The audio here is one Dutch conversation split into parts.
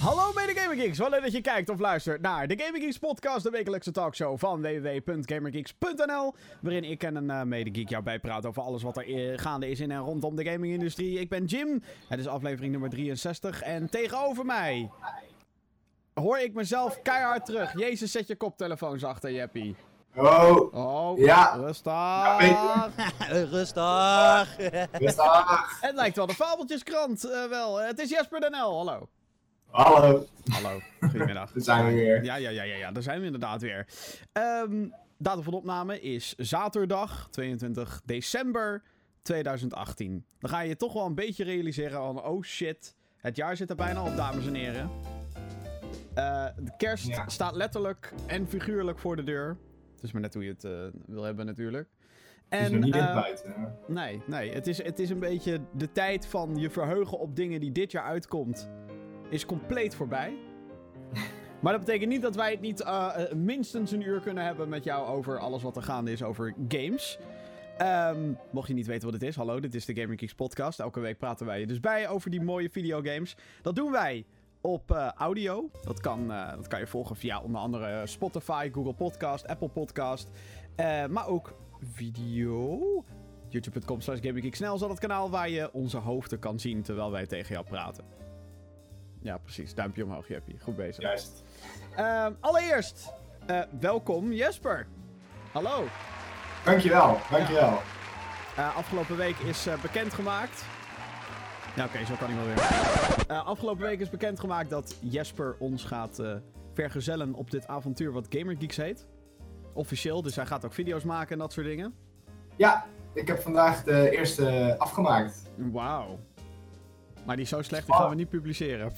Hallo mede Gamer Geeks, wel leuk dat je kijkt of luistert naar de Gamer Geeks podcast, de wekelijkse talkshow van www.gamergeeks.nl, waarin ik en een uh, mede geek jou bijpraat over alles wat er uh, gaande is in en rondom de gamingindustrie. Ik ben Jim, het is aflevering nummer 63 en tegenover mij hoor ik mezelf keihard terug. Jezus, zet je koptelefoons achter, Jeppie. Oh. Oh, Ja. rustig. Ja, Rustig. Rustig. Het lijkt wel de Fabeltjeskrant, eh, wel. Het is Jesper Den L, hallo. Hallo. Hallo, goedemiddag. Daar zijn we weer. Ja, ja, ja, ja, ja, daar zijn we inderdaad weer. Ehm datum van opname is zaterdag 22 december 2018. Dan ga je toch wel een beetje realiseren van, oh shit, het jaar zit er bijna op, dames en heren. Eh, de kerst Ja. staat letterlijk en figuurlijk voor de deur. Het is maar net hoe je het eh, wil hebben natuurlijk. Het is niet in eh, buiten. hè. Nee, nee. Het is, het is een beetje de tijd van je verheugen op dingen die dit jaar uitkomt. Is compleet voorbij. Maar dat betekent niet dat wij het niet eh, eh, minstens een uur kunnen hebben met jou over alles wat er gaande is over games. Ehm, mocht je niet weten wat het is, hallo, dit is de Gaming Geeks podcast. Elke week praten wij je dus bij over die mooie videogames. Dat doen wij op eh, audio. Dat kan, dat kan je volgen via onder andere Spotify, Google Podcast, Apple Podcast. maar ook video. YouTube.com slash GamingGeekSnel is dat het kanaal waar je onze hoofden kan zien terwijl wij tegen jou praten. Ja, precies. Duimpje omhoog, Jeppie. Goed bezig. Juist. Ehm, allereerst, eh, welkom Jesper. Hallo. Dankjewel. Dankjewel. Eh, afgelopen week is eh, bekendgemaakt. Ja, oké, zo kan hij wel weer. Afgelopen week is bekendgemaakt dat Jesper ons gaat vergezellen op dit avontuur wat GamerGeeks heet. Officieel, dus hij gaat ook video's maken en dat soort dingen. Ja, ik heb vandaag de eerste afgemaakt. Wauw. Maar die is zo slecht, die gaan we niet publiceren.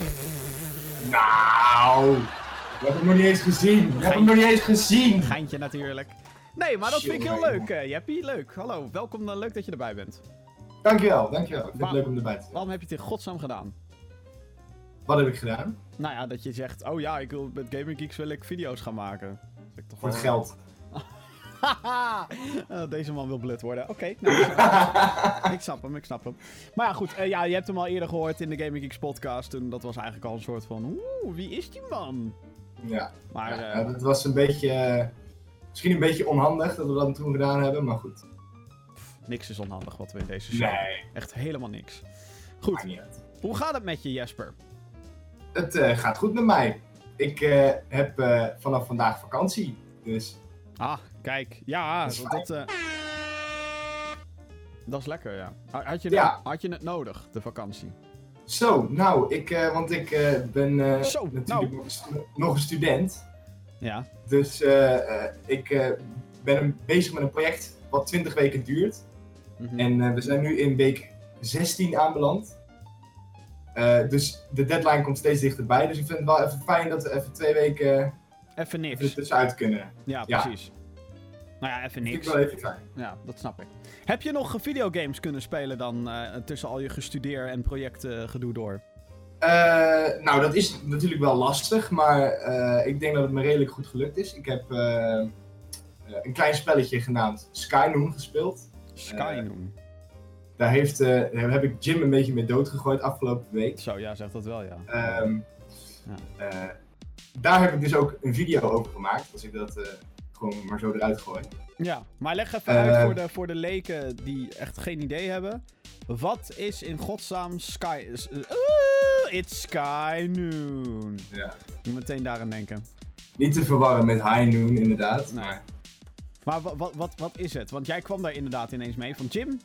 Nou. We hebben hem nog niet eens gezien. We hebben hem nog niet eens gezien. Geintje natuurlijk. Nee, maar dat vind ik heel leuk, Jeppie. Leuk. Hallo, welkom. leuk dat je erbij bent. Dankjewel. Dankjewel. Ik vind het leuk om erbij te zijn. Waarom heb je het in godsnaam gedaan? Wat heb ik gedaan? Nou ja, dat je zegt, oh ja, ik wil met Gaming Geeks wil ik video's gaan maken. Dat is ik toch Voor het wel- geld. Haha! Eh, deze man wil blut worden. Oké, nou, ik snap hem, ik snap hem. Maar ja, goed, eh, ja, je hebt hem al eerder gehoord in de Gaming Geeks podcast. En dat was eigenlijk al een soort van, oeh, wie is die man? Ja. Maar ja, eh, dat was een beetje... eh, misschien een beetje onhandig dat we dat toen gedaan hebben, maar goed. niks is onhandig wat we in deze show Nee. Echt helemaal niks. Goed, hoe gaat het met je, Jesper? Het gaat goed met mij. Ik heb vanaf vandaag vakantie. Dus Ah, kijk. Ja, Dat eh, dat is lekker, ja. Ha- Had je, Ja. had je het nodig, de vakantie? Zo, nou, ik, eh, want ik eh, ben Zo, natuurlijk nou. nog, een student. Ja. Dus ik ben bezig met een project wat 20 weken duurt. Mhm. En we zijn nu in week 16 aanbeland. Dus de deadline komt steeds dichterbij. Dus ik vind het wel even fijn dat we even twee weken Even niks. tussenuit kunnen. Ja, ja. Nou ja, even Vind ik niks. wel even fijn. Ja, dat snap ik. Heb je nog videogames kunnen spelen dan eh, tussen al je gestudeer en projecten gedoe door? Eh, nou, dat is natuurlijk wel lastig, maar eh, ik denk dat het me redelijk goed gelukt is. Ik heb een klein spelletje genaamd Skynoon gespeeld. Skynoon. Daar, heeft, daar heb ik Jim een beetje mee doodgegooid afgelopen week. Zo, ja, zegt dat wel, ja. Ehm, Ja. daar heb ik dus ook een video over gemaakt, als ik dat gewoon maar zo eruit gooi. Ja, maar leg even Eh. uit voor de, voor de leken die echt geen idee hebben. Wat is in godsnaam Sky... eh, it's Skynoon. Ja. Moet meteen daaraan denken. Niet te verwarren met High Noon, inderdaad. Nee. Maar Maar wat, wat, wat, wat is het? Want jij kwam daar inderdaad ineens mee van Jim.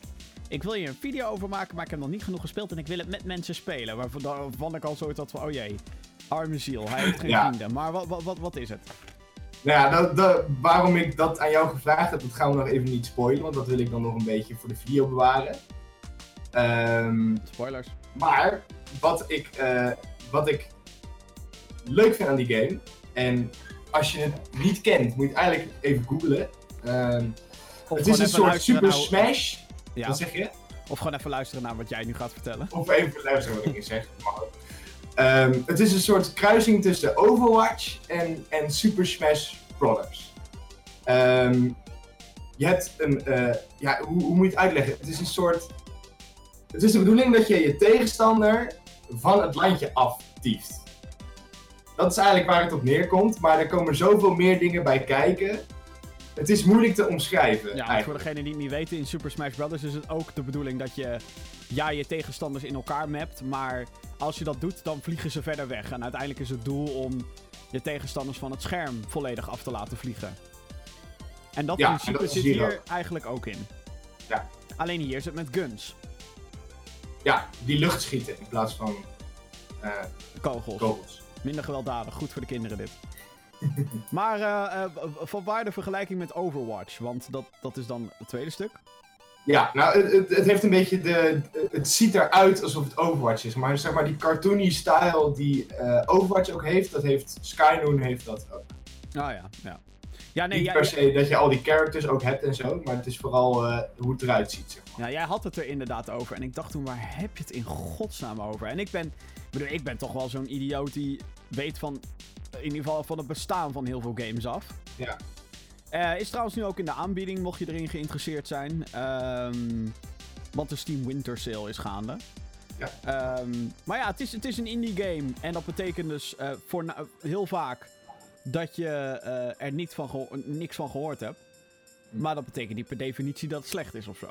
Ik wil hier een video over maken, maar ik heb nog niet genoeg gespeeld en ik wil het met mensen spelen. Waarvan waarvan ik al zoiets had van, oh jee, arme ziel, hij heeft geen Ja. vrienden. Maar wat, wat, wat, wat is het? Nou ja, dat, dat- waarom ik dat aan jou gevraagd heb, dat gaan we nog even niet spoilen, want dat wil ik dan nog een beetje voor de video bewaren. Ehm, Spoilers. maar wat ik, eh, wat ik leuk vind aan die game, en als je het niet kent, moet je het eigenlijk even googlen. Ehm, het is een soort Super Smash. Ja, Wat zeg je? of gewoon even luisteren naar wat jij nu gaat vertellen. Of even luisteren wat ik hier zeg. mag Ehm, het is een soort kruising tussen Overwatch en, en Super Smash Bros. Ehm, je hebt een, eh, ja, hoe, hoe moet je het uitleggen? Het is een soort, het is de bedoeling dat je je tegenstander van het landje aftieft. dat is eigenlijk waar het op neerkomt. Maar er komen zoveel meer dingen bij kijken. Het is moeilijk te omschrijven. Ja, eigenlijk. voor degenen die het niet weten, in Super Smash Bros. is het ook de bedoeling dat je ja, je tegenstanders in elkaar mapt. Maar als je dat doet, dan vliegen ze verder weg. En uiteindelijk is het doel om je tegenstanders van het scherm volledig af te laten vliegen. En dat Ja, principe en dat is zit hier ook. eigenlijk ook in. Ja. Alleen hier is het met guns, Ja, die lucht schieten in plaats van eh, kogels. kogels. Minder gewelddadig, goed voor de kinderen dit. maar eh, eh, van waar de vergelijking met Overwatch? Want dat, dat is dan het tweede stuk. Ja, nou, het, het, heeft een beetje de. Het ziet eruit alsof het Overwatch is. Maar zeg maar, die cartoony style die eh, Overwatch ook heeft, dat heeft Skynoon heeft dat ook. Ah ja, ja. Ja, nee, Niet per se dat je al die characters ook hebt en zo, maar het is vooral hoe het eruit ziet, zeg maar. Ja, jij had het er inderdaad over. En ik dacht toen, waar heb je het in godsnaam over? En ik ben, ik bedoel, ik ben toch wel zo'n idioot die weet van, in ieder geval van het bestaan van heel veel games af. Ja. Eh, is trouwens nu ook in de aanbieding, mocht je erin geïnteresseerd zijn. Ehm, want de Steam Winter Sale is gaande. Ja. Ehm, maar ja, het is, het is een indie game. En dat betekent dus eh, voor heel vaak dat je eh, er niet van niks van gehoord hebt. Maar dat betekent niet per definitie dat het slecht is of zo.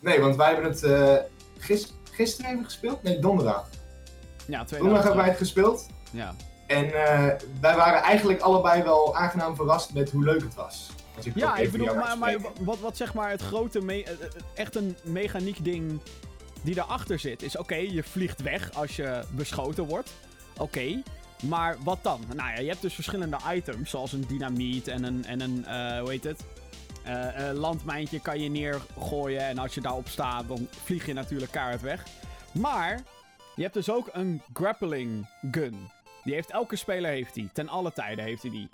Nee, want wij hebben het gis- gisteren even gespeeld? Nee, donderdag. Ja, twee Donderdag hebben wij het gespeeld. Ja. En eh, wij waren eigenlijk allebei wel aangenaam verrast met hoe leuk het was. Als ik Ja, ik bedoel, maar, maar wat, wat zeg maar het grote, me- eh, eh, echt een mechaniek ding die daarachter zit, is oké, je vliegt weg als je beschoten wordt. Oké, maar wat dan? Nou ja, je hebt dus verschillende items, zoals een dynamiet en een, en een hoe heet het? Eh, landmijntje kan je neergooien en als je daarop staat, dan vlieg je natuurlijk kaart weg. Maar je hebt dus ook een grappling gun. Die heeft elke speler heeft die. Ten alle tijden heeft hij die.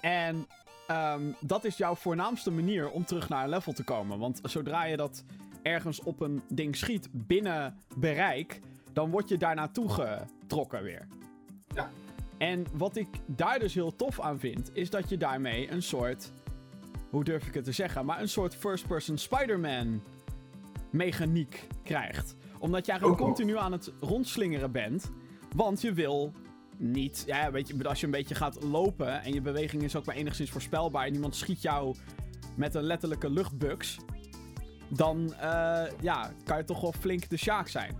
En Ehm, dat is jouw voornaamste manier om terug naar een level te komen. Want zodra je dat ergens op een ding schiet binnen bereik, dan word je daar naartoe getrokken weer. Ja. En wat ik daar dus heel tof aan vind, is dat je daarmee een soort. Hoe durf ik het te zeggen? Maar een soort first-person Spider-Man mechaniek krijgt. Omdat Ook nog. continu aan het rondslingeren bent. Want je wil niet. Ja, weet je, als je een beetje gaat lopen en je beweging is ook maar enigszins voorspelbaar. en iemand schiet jou met een letterlijke luchtbugs. dan eh, ja, kan je toch wel flink de sjaak zijn.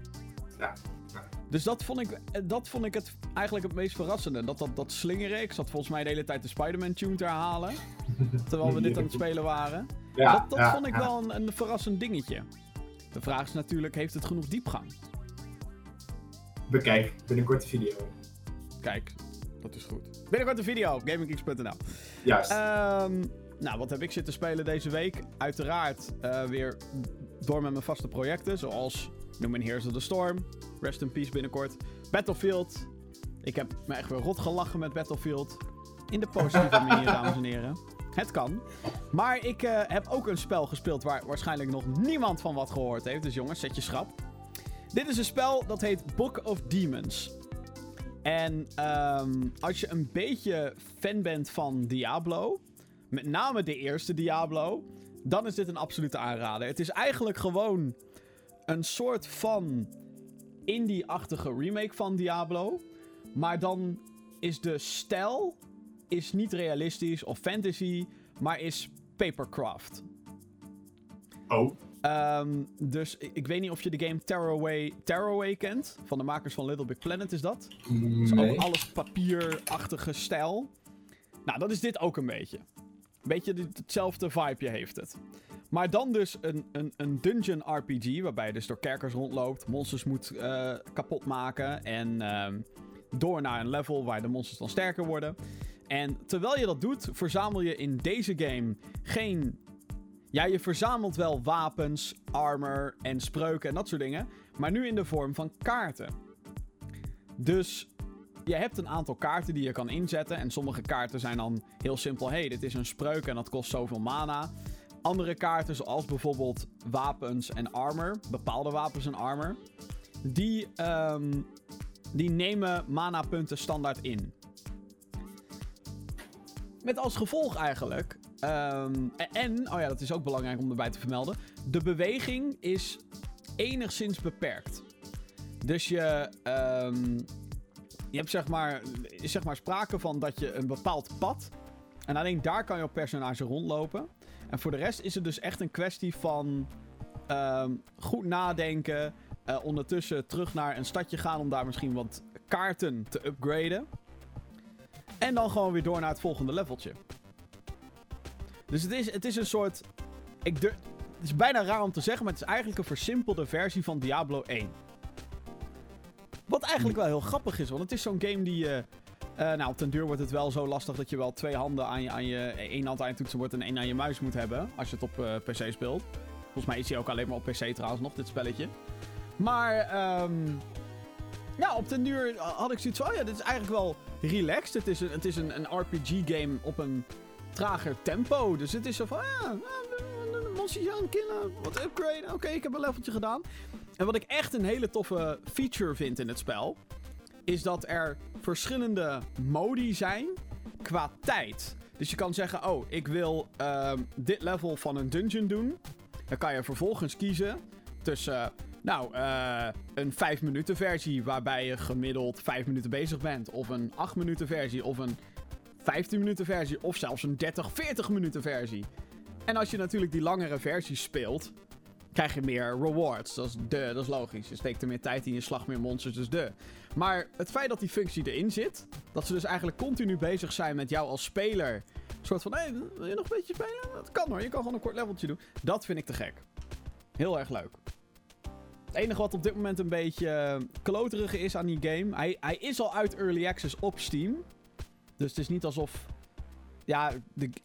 Ja, ja. Dus dat vond, ik, eh, dat vond ik het eigenlijk het meest verrassende. Dat, dat, dat slingeren. Ik zat volgens mij de hele tijd de Spider-Man-tune te herhalen. terwijl we dit aan het spelen waren. Ja, dat dat ja, vond ik wel een, een verrassend dingetje. De vraag is natuurlijk, heeft het genoeg diepgang? Bekijk binnenkort de video. Kijk, dat is goed. Binnenkort een video op GamingGeeks.nl. Juist. Ehm, nou, wat heb ik zitten spelen deze week? Uiteraard eh, weer door met mijn vaste projecten, zoals noem in Heroes of the Storm, Rest in Peace binnenkort, Battlefield. Ik heb me echt weer rot gelachen met Battlefield. In de positieve manier, dames en heren. Het kan. Maar ik eh, heb ook een spel gespeeld waar waarschijnlijk nog niemand van wat gehoord heeft. Dus jongens, zet je schrap. Dit is een spel dat heet Book of Demons. En ehm, als je een beetje fan bent van Diablo, met name de eerste Diablo, dan is dit een absolute aanrader. Het is eigenlijk gewoon een soort van indie-achtige remake van Diablo. Maar dan is de stijl is niet realistisch of fantasy, maar is papercraft. oh, Ehm, dus ik, ik weet niet of je de game Tearaway, Tearaway kent. Van de makers van Little Big Planet is dat. Dus ook alles papierachtige stijl. Nou, dat is dit ook een beetje. Een beetje dit- hetzelfde vibeje heeft het. Maar dan dus een, een, een dungeon RPG, waarbij je dus door kerkers rondloopt, monsters moet eh, kapot maken en ehm, door naar een level waar de monsters dan sterker worden. En terwijl je dat doet, verzamel je in deze game geen... Ja, je verzamelt wel wapens, armor en spreuken en dat soort dingen, maar nu in de vorm van kaarten. Dus je hebt een aantal kaarten die je kan inzetten. En sommige kaarten zijn dan heel simpel. hey, dit is een spreuk en dat kost zoveel mana. Andere kaarten, zoals bijvoorbeeld wapens en armor. Bepaalde wapens en armor. Die, ehm, die nemen mana-punten standaard in. Met als gevolg eigenlijk. Ehm, en- oh ja, dat is ook belangrijk om erbij te vermelden. De beweging is enigszins beperkt. Dus je. ehm, je hebt zeg maar, zeg maar sprake van dat je een bepaald pad. En alleen daar kan je op personage rondlopen. En voor de rest is het dus echt een kwestie van ehm, goed nadenken. eh, ondertussen terug naar een stadje gaan om daar misschien wat kaarten te upgraden. En dan gewoon weer door naar het volgende leveltje. Dus het is, het is een soort. Ik het is bijna raar om te zeggen, maar het is eigenlijk een versimpelde versie van Diablo 1. Wat eigenlijk wel heel grappig is, want het is zo'n game die je. eh, nou, op den duur wordt het wel zo lastig dat je wel twee handen aan je, aan je één hand aan je toetsenbord en één aan je muis moet hebben. Als je het op eh, PC speelt. Volgens mij is hij ook alleen maar op PC trouwens nog, dit spelletje. Maar, ehm ja, op den duur had ik zoiets van, oh ja, dit is eigenlijk wel relaxed. Het is een, het is een, een RPG-game op een trager tempo. Dus het is zo van, ja, een monstertje aan het killen, wat upgraden. Oké, ik heb een leveltje gedaan. En wat ik echt een hele toffe feature vind in het spel, is dat er verschillende modi zijn qua tijd. Dus je kan zeggen, oh, ik wil ehm, dit level van een dungeon doen. Dan kan je vervolgens kiezen tussen, nou, eh, een 5 minuten versie waarbij je gemiddeld 5 minuten bezig bent. Of een 8 minuten versie, of een 15 minuten versie, of zelfs een 30, 40 minuten versie. En als je natuurlijk die langere versies speelt, krijg je meer rewards. Dat is de, dat is logisch. Je steekt er meer tijd in, je slag meer monsters, dus de. Maar het feit dat die functie erin zit, dat ze dus eigenlijk continu bezig zijn met jou als speler. Een soort van, hé, hey, wil je nog een beetje spelen? Dat kan hoor, je kan gewoon een kort leveltje doen. Dat vind ik te gek. Heel erg leuk. Het enige wat op dit moment een beetje eh, kloterige is aan die game. Hij, hij is al uit Early Access op Steam. Dus het is niet alsof. Ja,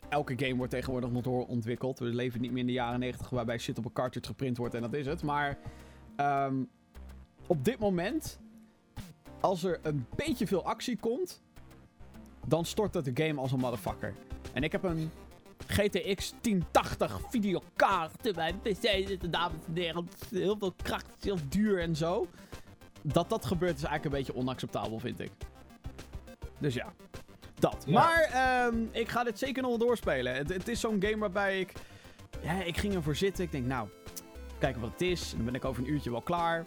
elke game wordt tegenwoordig nog doorontwikkeld. We leven niet meer in de jaren 90 waarbij shit op een cartridge geprint wordt en dat is het. Maar ehm, op dit moment, als er een beetje veel actie komt, dan stort het de game als een motherfucker. En ik heb een GTX 1080 videokaart in mijn PC zitten, dames en heren. Heel veel kracht, heel duur en zo. Dat dat gebeurt is eigenlijk een beetje onacceptabel, vind ik. Dus ja, dat. Ja. Maar ehm, ik ga dit zeker nog wel doorspelen. Het, het is zo'n game waarbij ik... Ja, ik ging ervoor zitten. Ik denk, nou, kijken wat het is. En dan ben ik over een uurtje wel klaar.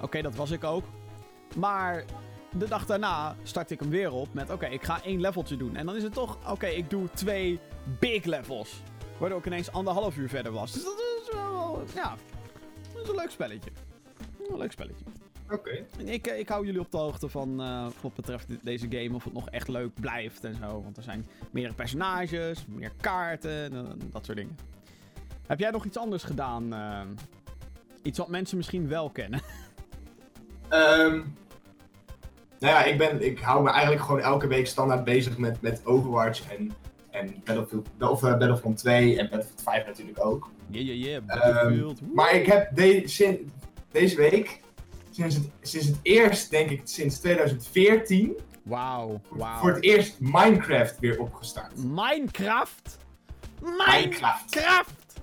Oké, dat was ik ook. Maar de dag daarna start ik hem weer op met... Oké, ik ga één leveltje doen. En dan is het toch... Oké, ik doe twee big levels. Waardoor ik ineens anderhalf uur verder was. Dus dat is wel... Ja, dat is een leuk spelletje. Een leuk spelletje. Oké. Ik, eh, ik hou jullie op de hoogte van eh, wat betreft deze game. Of het nog echt leuk blijft en zo. Want er zijn meerdere personages, meer kaarten, en, eh, dat soort dingen. Heb jij nog iets anders gedaan? iets wat mensen misschien wel kennen? Ehm, nou ja, ik, ben, ik hou me eigenlijk gewoon elke week standaard bezig met, met Overwatch en, en Battlefield, of, Battlefront 2 en Battlefield 5 natuurlijk ook. Yeah, yeah, yeah. Woe. Maar ik heb de, sin- deze week, sinds het, sinds het eerst, denk ik sinds 2014, Wauw, wauw. voor het eerst Minecraft weer opgestart. Minecraft? Minecraft. Minecraft!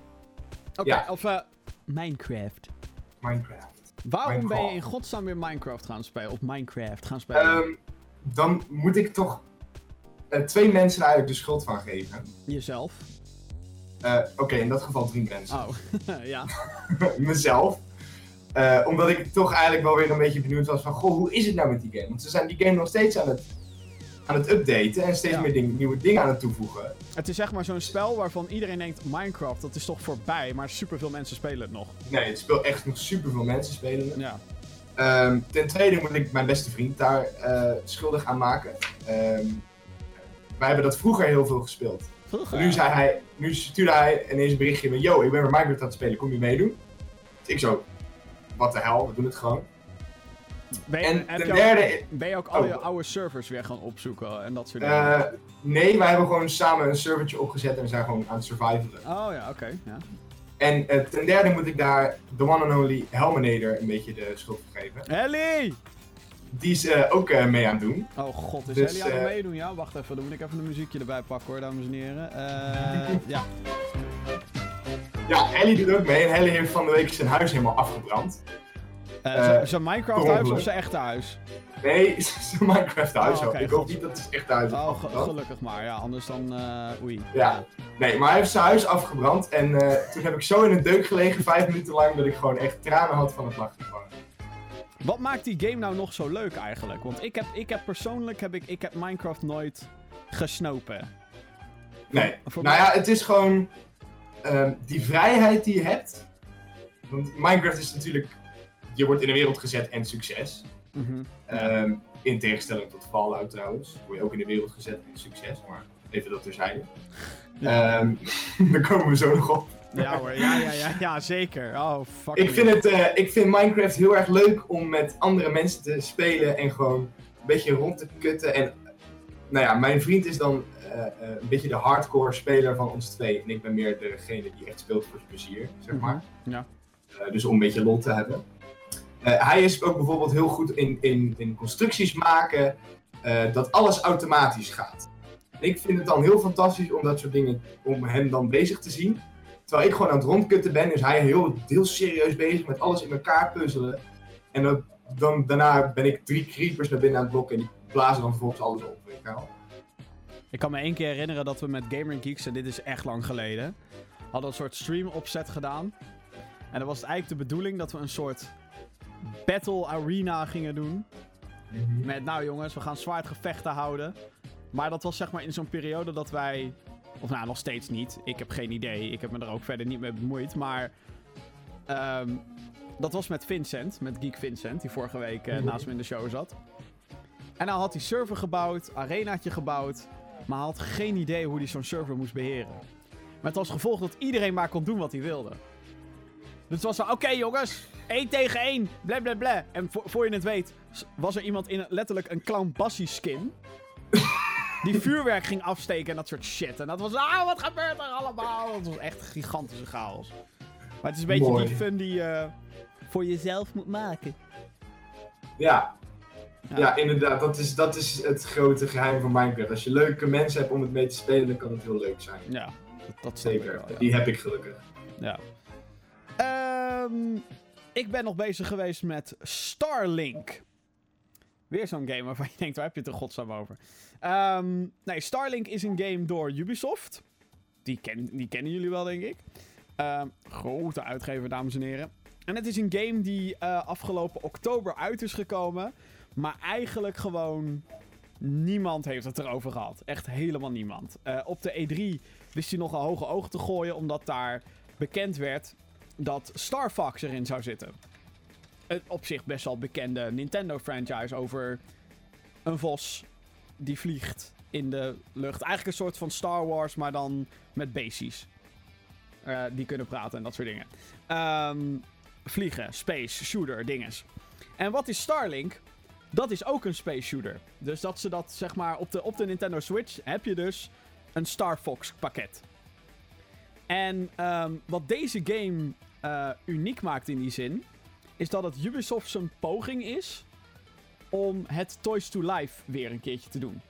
Oké, Ja. of eh, Minecraft. Minecraft. Waarom ben je in godsnaam weer Minecraft gaan spelen? Of Minecraft gaan spelen? Ehm, dan moet ik toch eh, twee mensen eigenlijk de schuld van geven. Jezelf? Eh, Oké, in dat geval drie mensen. Oh, ja. mezelf. Eh, omdat ik toch eigenlijk wel weer een beetje benieuwd was van, goh, hoe is het nou met die game? Want ze zijn die game nog steeds aan het, aan het updaten en steeds Ja. meer ding- nieuwe dingen aan het toevoegen. Het is zeg maar zo'n spel waarvan iedereen denkt: Minecraft, dat is toch voorbij, maar superveel mensen spelen het nog. Nee, het speelt echt nog super veel mensen spelen. het. Ja. Ehm, ten tweede moet ik mijn beste vriend daar eh, schuldig aan maken. Ehm, wij hebben dat vroeger heel veel gespeeld. Vroeger. Nu, zei hij, nu stuurde hij ineens een berichtje met, yo, ik ben met Minecraft aan het spelen, kom je meedoen? Ik zo, wat de hel, we doen het gewoon. ben, je, En ten je ook, derde, ben je ook al je Oh. oude servers weer gaan opzoeken en dat soort dingen? Eh, nee, wij hebben gewoon samen een servertje opgezet en we zijn gewoon aan het survivalen. oh ja, oké. ja. En eh, ten derde moet ik daar de one and only Helminator een beetje de schuld voor geven. Ellie! Die is eh, ook mee aan het doen. Oh god, is Dus, Ellie aan het meedoen? Ja, wacht even, dan moet ik even een muziekje erbij pakken hoor, dames en heren. Ja. Ja, Ellie doet ook mee en Ellie heeft van de week zijn huis helemaal afgebrand. Eh, Eh, zijn- zijn Minecraft huis of zijn echte huis? Nee, zijn Minecraft huis. Oh, ik hoop niet dat het echt huis is Oh, afgebrand. gelukkig maar. Ja, anders dan... eh oei. Ja. Nee, maar hij heeft zijn huis afgebrand en toen heb ik zo in een deuk gelegen, vijf minuten lang, dat ik gewoon echt tranen had van het lachen. Wat maakt die game nou nog zo leuk eigenlijk? Want ik heb, ik heb persoonlijk heb ik, ik heb Minecraft nooit gesnopen. Nee. Voor nou ja, het is gewoon ehm, die vrijheid die je hebt. Want Minecraft is natuurlijk. Je wordt in de wereld gezet en succes. Mhm. Ehm, in tegenstelling tot Fallout trouwens. Word je ook in de wereld gezet en succes. Maar even dat terzijde. Ehm daar komen we zo nog op. Ja hoor, ja, ja, ja, ja zeker. Oh, fuck. Ik vind, het, eh, ik vind Minecraft heel erg leuk om met andere mensen te spelen en gewoon een beetje rond te kutten. En nou ja, mijn vriend is dan een beetje de hardcore speler van ons twee. En ik ben meer degene die echt speelt voor zijn plezier, zeg maar. Ja. Eh, dus om een beetje lol te hebben. Eh, hij is ook bijvoorbeeld heel goed in, in, in constructies maken, eh, dat alles automatisch gaat. En ik vind het dan heel fantastisch om dat soort dingen, om hem dan bezig te zien. Terwijl ik gewoon aan het rondkutten ben, is hij heel, heel serieus bezig met alles in elkaar puzzelen. En dan, dan, daarna ben ik drie creepers naar binnen aan het blokken en die blazen dan vervolgens alles op. Weet je wel. Ik kan me één keer herinneren dat we met Gamer Geeks, en dit is echt lang geleden, hadden een soort stream opzet gedaan. En dan was het eigenlijk de bedoeling dat we een soort battle arena gingen doen. Met, nou jongens, we gaan zwaardgevechten houden. Maar dat was zeg maar in zo'n periode dat wij... Of nou, nog steeds niet. Ik heb geen idee. Ik heb me er ook verder niet mee bemoeid. Maar... ehm, dat was met Vincent, met Geek Vincent, die vorige week eh, Mhm. naast me in de show zat. En nou had hij server gebouwd, arenaatje gebouwd. Maar hij had geen idee hoe hij zo'n server moest beheren. Met als gevolg dat iedereen maar kon doen wat hij wilde. Dus het was zo, oké jongens, 1 tegen 1, bla bla bla. En voor, voor je het weet, was er iemand in letterlijk een Clown Bassie skin. die vuurwerk ging afsteken en dat soort shit. En dat was, ah, wat gebeurt er allemaal? Dat was echt gigantische chaos. Maar het is een beetje Mooi. die fun die je voor jezelf moet maken. Ja. Ja. Ja. inderdaad. Dat is, dat is het grote geheim van Minecraft. Als je leuke mensen hebt om het mee te spelen, dan kan het heel leuk zijn. Ja, dat, dat Zeker. wel, ja. Die heb ik gelukkig. Ja. Ehm, ik ben nog bezig geweest met Starlink. Weer zo'n game waarvan je denkt, waar heb je het er godsnaam over? Ehm, nee, Starlink is een game door Ubisoft. Die, ken, die kennen jullie wel, denk ik. Ehm, grote uitgever, dames en heren. En het is een game die eh, afgelopen oktober uit is gekomen. Maar eigenlijk gewoon niemand heeft het erover gehad. Echt helemaal niemand. Eh, op de E3 wist hij nog een hoge oog te gooien, omdat daar bekend werd dat Star Fox erin zou zitten. Een op zich best wel bekende Nintendo-franchise over een vos die vliegt in de lucht. Eigenlijk een soort van Star Wars, maar dan met bases. Eh, die kunnen praten en dat soort dingen. Ehm, vliegen, space, shooter, dinges. En wat is Starlink? Dat is ook een space shooter. Dus dat ze dat, zeg maar, op de, op de Nintendo Switch heb je dus een Star Fox pakket. En ehm, wat deze game eh, uniek maakt in die zin, is dat het Ubisoft zijn poging is om het Toys to Life weer een keertje te doen.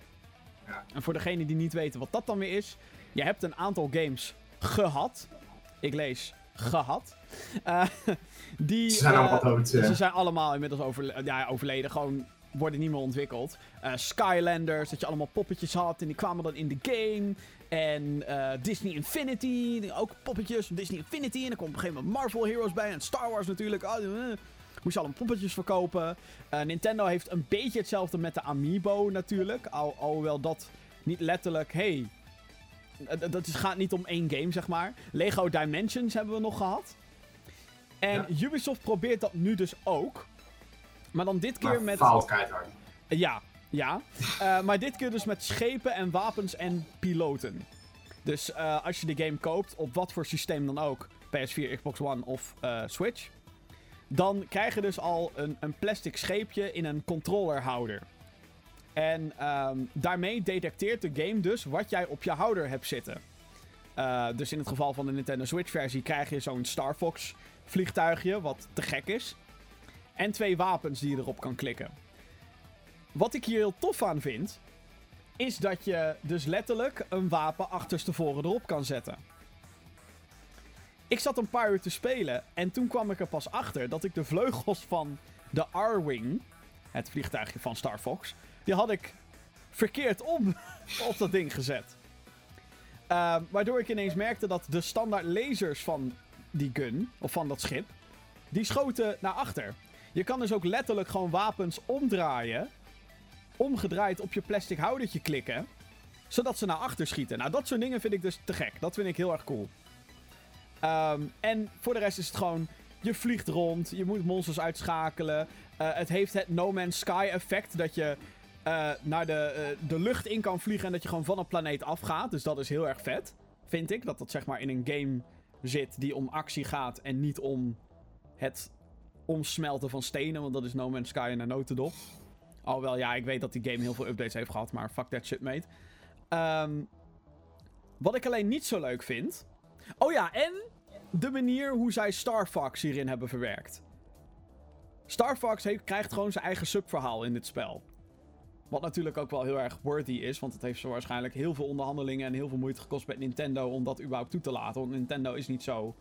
Ja. En voor degenen die niet weten wat dat dan weer is, je hebt een aantal games gehad. Ik lees gehad. Eh, die, Ze zijn allemaal dood. eh. ze zijn allemaal inmiddels overle- ja, overleden. Gewoon worden niet meer ontwikkeld. Eh, Skylanders, dat je allemaal poppetjes had. En die kwamen dan in de game. En Disney Infinity, ook poppetjes van Disney Infinity. En dan kwam op een gegeven moment Marvel Heroes bij. En Star Wars natuurlijk. Ah, eh, moest je allemaal poppetjes verkopen. Nintendo heeft een beetje hetzelfde met de Amiibo natuurlijk. Al, alhoewel dat niet letterlijk... Hey, dat is, gaat niet om één game, zeg maar. Lego Dimensions hebben we nog gehad. En Ubisoft probeert dat nu dus ook. Maar dan dit keer maar met... faalt keihard. Ja, ja. Eh, maar dit keer dus met schepen en wapens en piloten. Dus eh, als je de game koopt, op wat voor systeem dan ook, PS4, Xbox One of eh, Switch, dan krijg je dus al een, een plastic scheepje in een controllerhouder. En ehm, daarmee detecteert de game dus wat jij op je houder hebt zitten. Eh, dus in het geval van de Nintendo Switch versie krijg je zo'n Star Fox vliegtuigje, wat te gek is. En twee wapens die je erop kan klikken. Wat ik hier heel tof aan vind, is dat je dus letterlijk een wapen achterstevoren erop kan zetten. Ik zat een paar uur te spelen en toen kwam ik er pas achter dat ik de vleugels van de R-Wing, het vliegtuigje van Star Fox, die had ik verkeerd om op dat ding gezet. Ehm, waardoor ik ineens merkte dat de standaard lasers van die gun, of van dat schip, die schoten naar achter. Je kan dus ook letterlijk gewoon wapens omdraaien. Omgedraaid op je plastic houdertje klikken. Zodat ze naar achter schieten. Nou, dat soort dingen vind ik dus te gek. Dat vind ik heel erg cool. Ehm, en voor de rest is het gewoon... Je vliegt rond, je moet monsters uitschakelen. Eh, het heeft het No Man's Sky effect. Dat je eh, naar de, eh, de lucht in kan vliegen en dat je gewoon van een planeet afgaat. Dus dat is heel erg vet, vind ik. Dat dat zeg maar in een game zit die om actie gaat en niet om het omsmelten van stenen. Want dat is No Man's Sky in een notendop. Alhoewel, ja, ik weet dat die game heel veel updates heeft gehad, maar fuck that shit, mate. Ehm, wat ik alleen niet zo leuk vind... Oh ja, en de manier hoe zij Star Fox hierin hebben verwerkt. Star Fox heeft, krijgt gewoon zijn eigen subverhaal in dit spel. Wat natuurlijk ook wel heel erg worthy is, want het heeft zo waarschijnlijk heel veel onderhandelingen en heel veel moeite gekost met Nintendo om dat überhaupt toe te laten. Want Nintendo is niet zo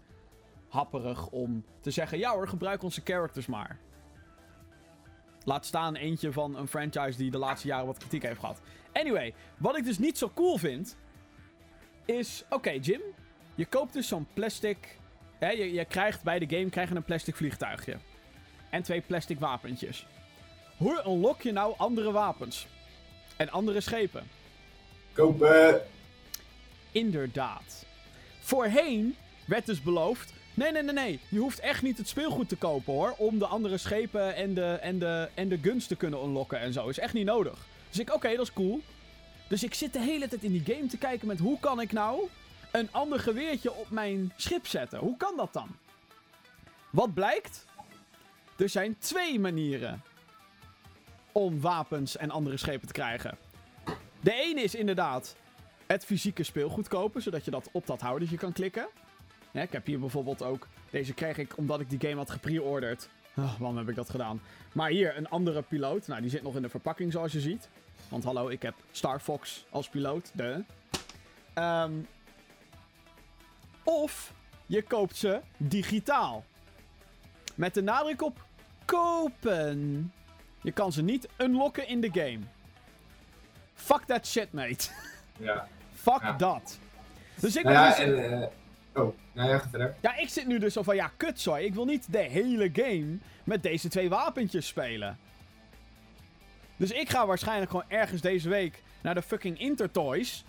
happerig om te zeggen: ja hoor, gebruik onze characters maar. Laat staan eentje van een franchise die de laatste jaren wat kritiek heeft gehad. Anyway, wat ik dus niet zo cool vind, is: oké, Jim, je koopt dus zo'n plastic. Hè, je, je krijgt bij de game krijg een plastic vliegtuigje. En twee plastic wapentjes. Hoe unlock je nou andere wapens? En andere schepen? Kopen. Inderdaad. Voorheen werd dus beloofd. Nee, nee, nee, nee. Je hoeft echt niet het speelgoed te kopen hoor. Om de andere schepen en de, en de, en de guns te kunnen unlocken en zo. Is echt niet nodig. Dus ik, oké, dat is cool. Dus ik zit de hele tijd in die game te kijken met hoe kan ik nou een ander geweertje op mijn schip zetten? Hoe kan dat dan? Wat blijkt? Er zijn twee manieren om wapens en andere schepen te krijgen. De ene is inderdaad het fysieke speelgoed kopen, zodat je dat op dat houdertje kan klikken. Ik heb hier bijvoorbeeld ook, deze kreeg ik omdat ik die game had gepreorderd. Oh, waarom heb ik dat gedaan? Maar hier een andere piloot. Nou, die zit nog in de verpakking zoals je ziet. Want hallo, ik heb Star Fox als piloot. De. Ehm, of je koopt ze digitaal. Met de nadruk op kopen. Je kan ze niet unlocken in de game. Fuck that shit, mate. Ja. Fuck Ja. dat. Dus ik Nou ben ja, dus- en. eh, oh, nou ja, verder. ja, ik zit nu dus zo van, ja, kutzooi. Ik wil niet de hele game met deze twee wapentjes spelen. Dus ik ga waarschijnlijk gewoon ergens deze week naar de fucking Intertoys.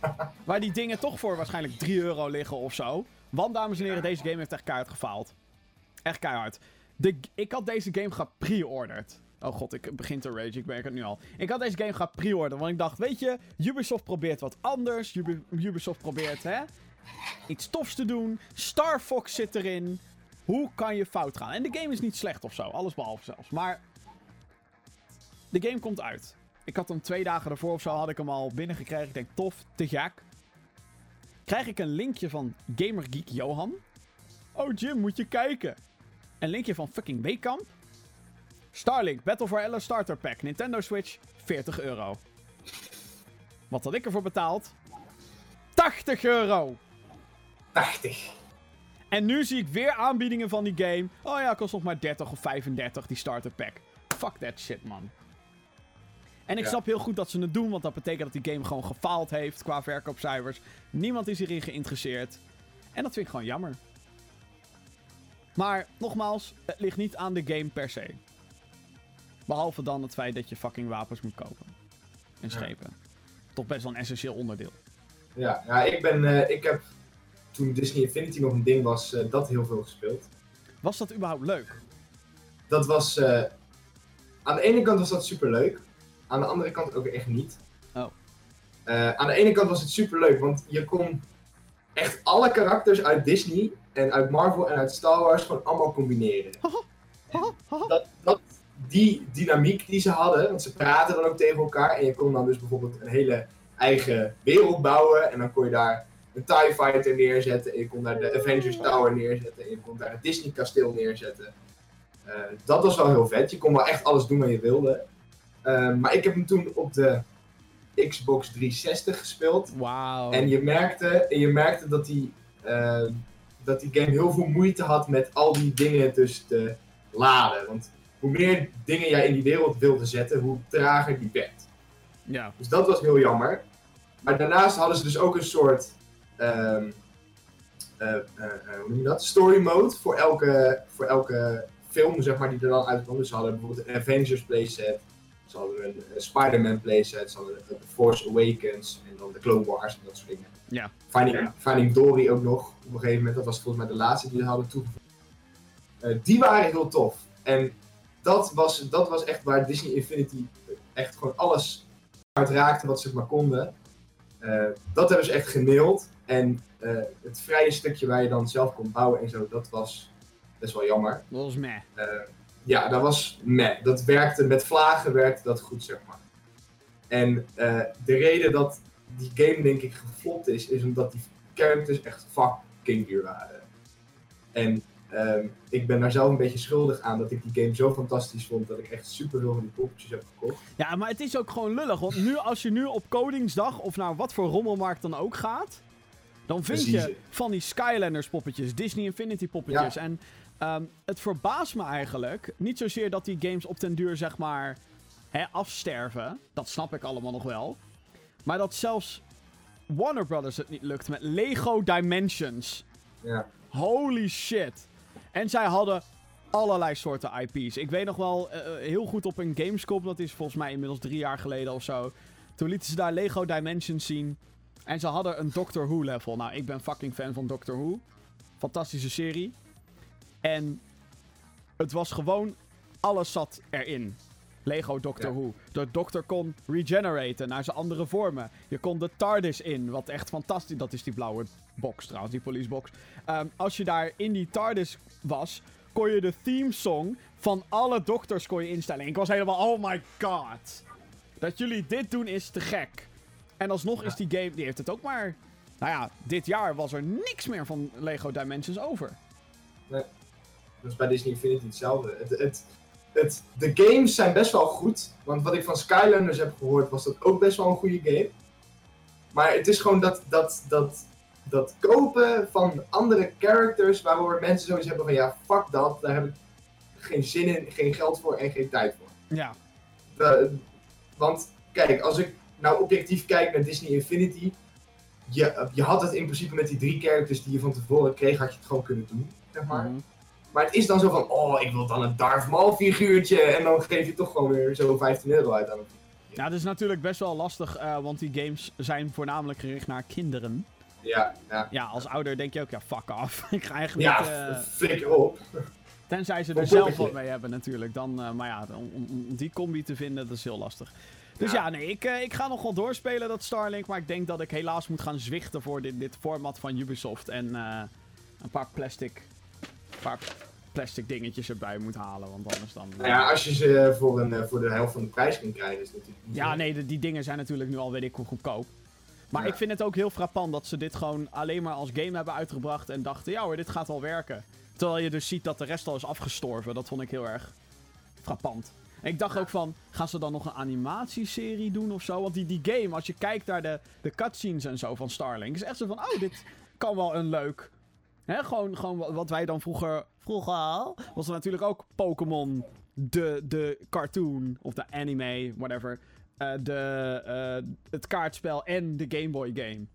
waar die dingen toch voor waarschijnlijk 3 euro liggen of zo. Want, dames en heren, deze game heeft echt keihard gefaald. Echt keihard. Ik had deze game gepre-orderd. Oh god, ik begin te rage, ik merk het nu al. Ik had deze game gepre-orderd, want ik dacht, weet je, Ubisoft probeert wat anders. Ubi- Ubisoft probeert, hè, iets tofs te doen. Star Fox zit erin. Hoe kan je fout gaan? En de game is niet slecht of zo, alles behalve zelfs. Maar de game komt uit. Ik had hem twee dagen ervoor of zo, had ik hem al binnengekregen. Ik denk, tof, te gek. Krijg ik een linkje van Gamergeek Johan. Oh Jim, moet je kijken. Een linkje van fucking Weekamp. Starlink Battle for Ella Starter Pack. Nintendo Switch, 40 euro. Wat had ik ervoor betaald? 80 euro. 80. En nu zie ik weer aanbiedingen van die game. Oh ja, kost nog maar 30 of 35 die starter pack. Fuck that shit, man. En ik Ja. snap heel goed dat ze het doen, want dat betekent dat die game gewoon gefaald heeft qua verkoopcijfers. Niemand is hierin geïnteresseerd. En dat vind ik gewoon jammer. Maar nogmaals, het ligt niet aan de game per se. Behalve dan het feit dat je fucking wapens moet kopen. En Ja. schepen. Toch best wel een essentieel onderdeel. Ja, ja ik, ben, eh, ik heb toen Disney Infinity nog een ding was, eh, dat heel veel gespeeld. Was dat überhaupt leuk? Dat was. eh, aan de ene kant was dat super leuk, aan de andere kant ook echt niet. Oh. Eh, aan de ene kant was het super leuk, want je kon echt alle karakters uit Disney en uit Marvel en uit Star Wars gewoon allemaal combineren. Dat, dat, die dynamiek die ze hadden, want ze praten dan ook tegen elkaar. En je kon dan dus bijvoorbeeld een hele eigen wereld bouwen. En dan kon je daar een TIE Fighter neerzetten. En je kon daar de Avengers Tower neerzetten. En je kon daar het Disney kasteel neerzetten. Eh, dat was wel heel vet, je kon wel echt alles doen wat je wilde. Eh, maar ik heb hem toen op de Xbox 360 gespeeld. En je merkte, en je merkte dat, die, eh, dat die game heel veel moeite had met al die dingen dus te laden. Want hoe meer dingen jij in die wereld wilde zetten, hoe trager die werd. Ja. Dus dat was heel jammer. Maar daarnaast hadden ze dus ook een soort. ehm, eh, eh, eh, hoe noem je dat? Story mode voor elke, voor elke film, zeg maar, die er dan uitkwam. Dus ze hadden bijvoorbeeld een Avengers playset. Ze hadden een, een Spider-Man playset. Ze hadden een Force Awakens. En dan de Clone Wars en dat soort dingen. Ja. Finding, Finding Dory ook nog op een gegeven moment. Dat was volgens mij de laatste die ze hadden toegevoegd. Eh, die waren heel tof. En dat was, dat was echt waar Disney Infinity echt gewoon alles uitraakte wat ze maar konden. Eh, dat hebben ze echt genaild. En eh, het vrije stukje waar je dan zelf kon bouwen en zo, dat was best wel jammer. Dat was meh. Eh, ja, dat was meh. Dat werkte met vlagen, werkte dat goed, zeg maar. En de reden dat die game, denk ik, geflopt is, is omdat die characters echt fucking duur waren. En ehm, ik ben daar zelf een beetje schuldig aan dat ik die game zo fantastisch vond dat ik echt super veel van die poppetjes heb gekocht. Ja, maar het is ook gewoon lullig. Want nu, als je nu op Koningsdag of naar wat voor rommelmarkt dan ook gaat, dan vind Precies. je van die Skylanders poppetjes, Disney Infinity poppetjes. Ja. En ehm, het verbaast me eigenlijk, niet zozeer dat die games op den duur zeg maar hè, afsterven. Dat snap ik allemaal nog wel. Maar dat zelfs Warner Brothers het niet lukt met Lego Dimensions. Ja. Holy shit. En zij hadden allerlei soorten IP's. Ik weet nog wel eh, eh, heel goed op een Gamescom, dat is volgens mij inmiddels drie jaar geleden of zo. Toen lieten ze daar Lego Dimensions zien. En ze hadden een Doctor Who level. Nou, ik ben fucking fan van Doctor Who. Fantastische serie. En het was gewoon, alles zat erin. Lego Doctor Ja. Who. De Doctor kon regeneraten naar zijn andere vormen. Je kon de TARDIS in, wat echt fantastisch... Dat is die blauwe box trouwens, die policebox. Ehm, als je daar in die TARDIS was, kon je de theme song van alle dokters kon je instellen. En ik was helemaal, oh my god. Dat jullie dit doen is te gek. En alsnog is die game, die heeft het ook maar... Nou ja, dit jaar was er niks meer van Lego Dimensions over. Dat is bij Disney Infinity hetzelfde. Het, het, het, de games zijn best wel goed. Want wat ik van Skylanders heb gehoord, was dat ook best wel een goede game. Maar het is gewoon dat, dat, dat, dat kopen van andere characters, waardoor mensen zoiets hebben van ja, fuck dat, daar heb ik geen zin in, geen geld voor en geen tijd voor. Ja. De- want kijk, als ik nou objectief kijk naar Disney Infinity, je, je had het in principe met die drie characters die je van tevoren kreeg, had je het gewoon kunnen doen, zeg maar. Mhm. Maar het is dan zo van, oh, ik wil dan een Darth Maul figuurtje. En dan geef je toch gewoon weer zo 15 euro uit aan hem. Ja, dat is natuurlijk best wel lastig, eh, want die games zijn voornamelijk gericht naar kinderen. Ja, ja. Ja, als ouder denk je ook, ja, fuck off. ik ga eigenlijk Ja, niet... eh, flikker op. Tenzij ze er zelf wat mee hebben natuurlijk. Dan, eh, maar ja, om, die combi te vinden, dat is heel lastig. Dus Ja. ja, nee, ik, ik ga nog wel doorspelen dat Starlink. Maar ik denk dat ik helaas moet gaan zwichten voor dit, dit format van Ubisoft. En een paar plastic, paar plastic dingetjes erbij moet halen. Want anders dan... Nou ja, als je ze voor, een, eh, voor de helft van de prijs kunt krijgen, is natuurlijk Ja, nee, de- die dingen zijn natuurlijk nu al weet ik hoe goedkoop. Maar Ja. ik vind het ook heel frappant dat ze dit gewoon alleen maar als game hebben uitgebracht. En dachten, ja hoor, dit gaat wel werken. Terwijl je dus ziet dat de rest al is afgestorven. Dat vond ik heel erg frappant. En ik dacht ook van, gaan ze dan nog een animatieserie doen of zo? Want die, die game, als je kijkt naar de, de cutscenes en zo van Starlink, is echt zo van, oh, dit kan wel een leuk... Hè, gewoon, gewoon wa- wat wij dan vroeger... Vroeger al, was er natuurlijk ook Pokémon, de, de cartoon, of de anime, whatever. eh, de, eh, het kaartspel en de Game Boy game.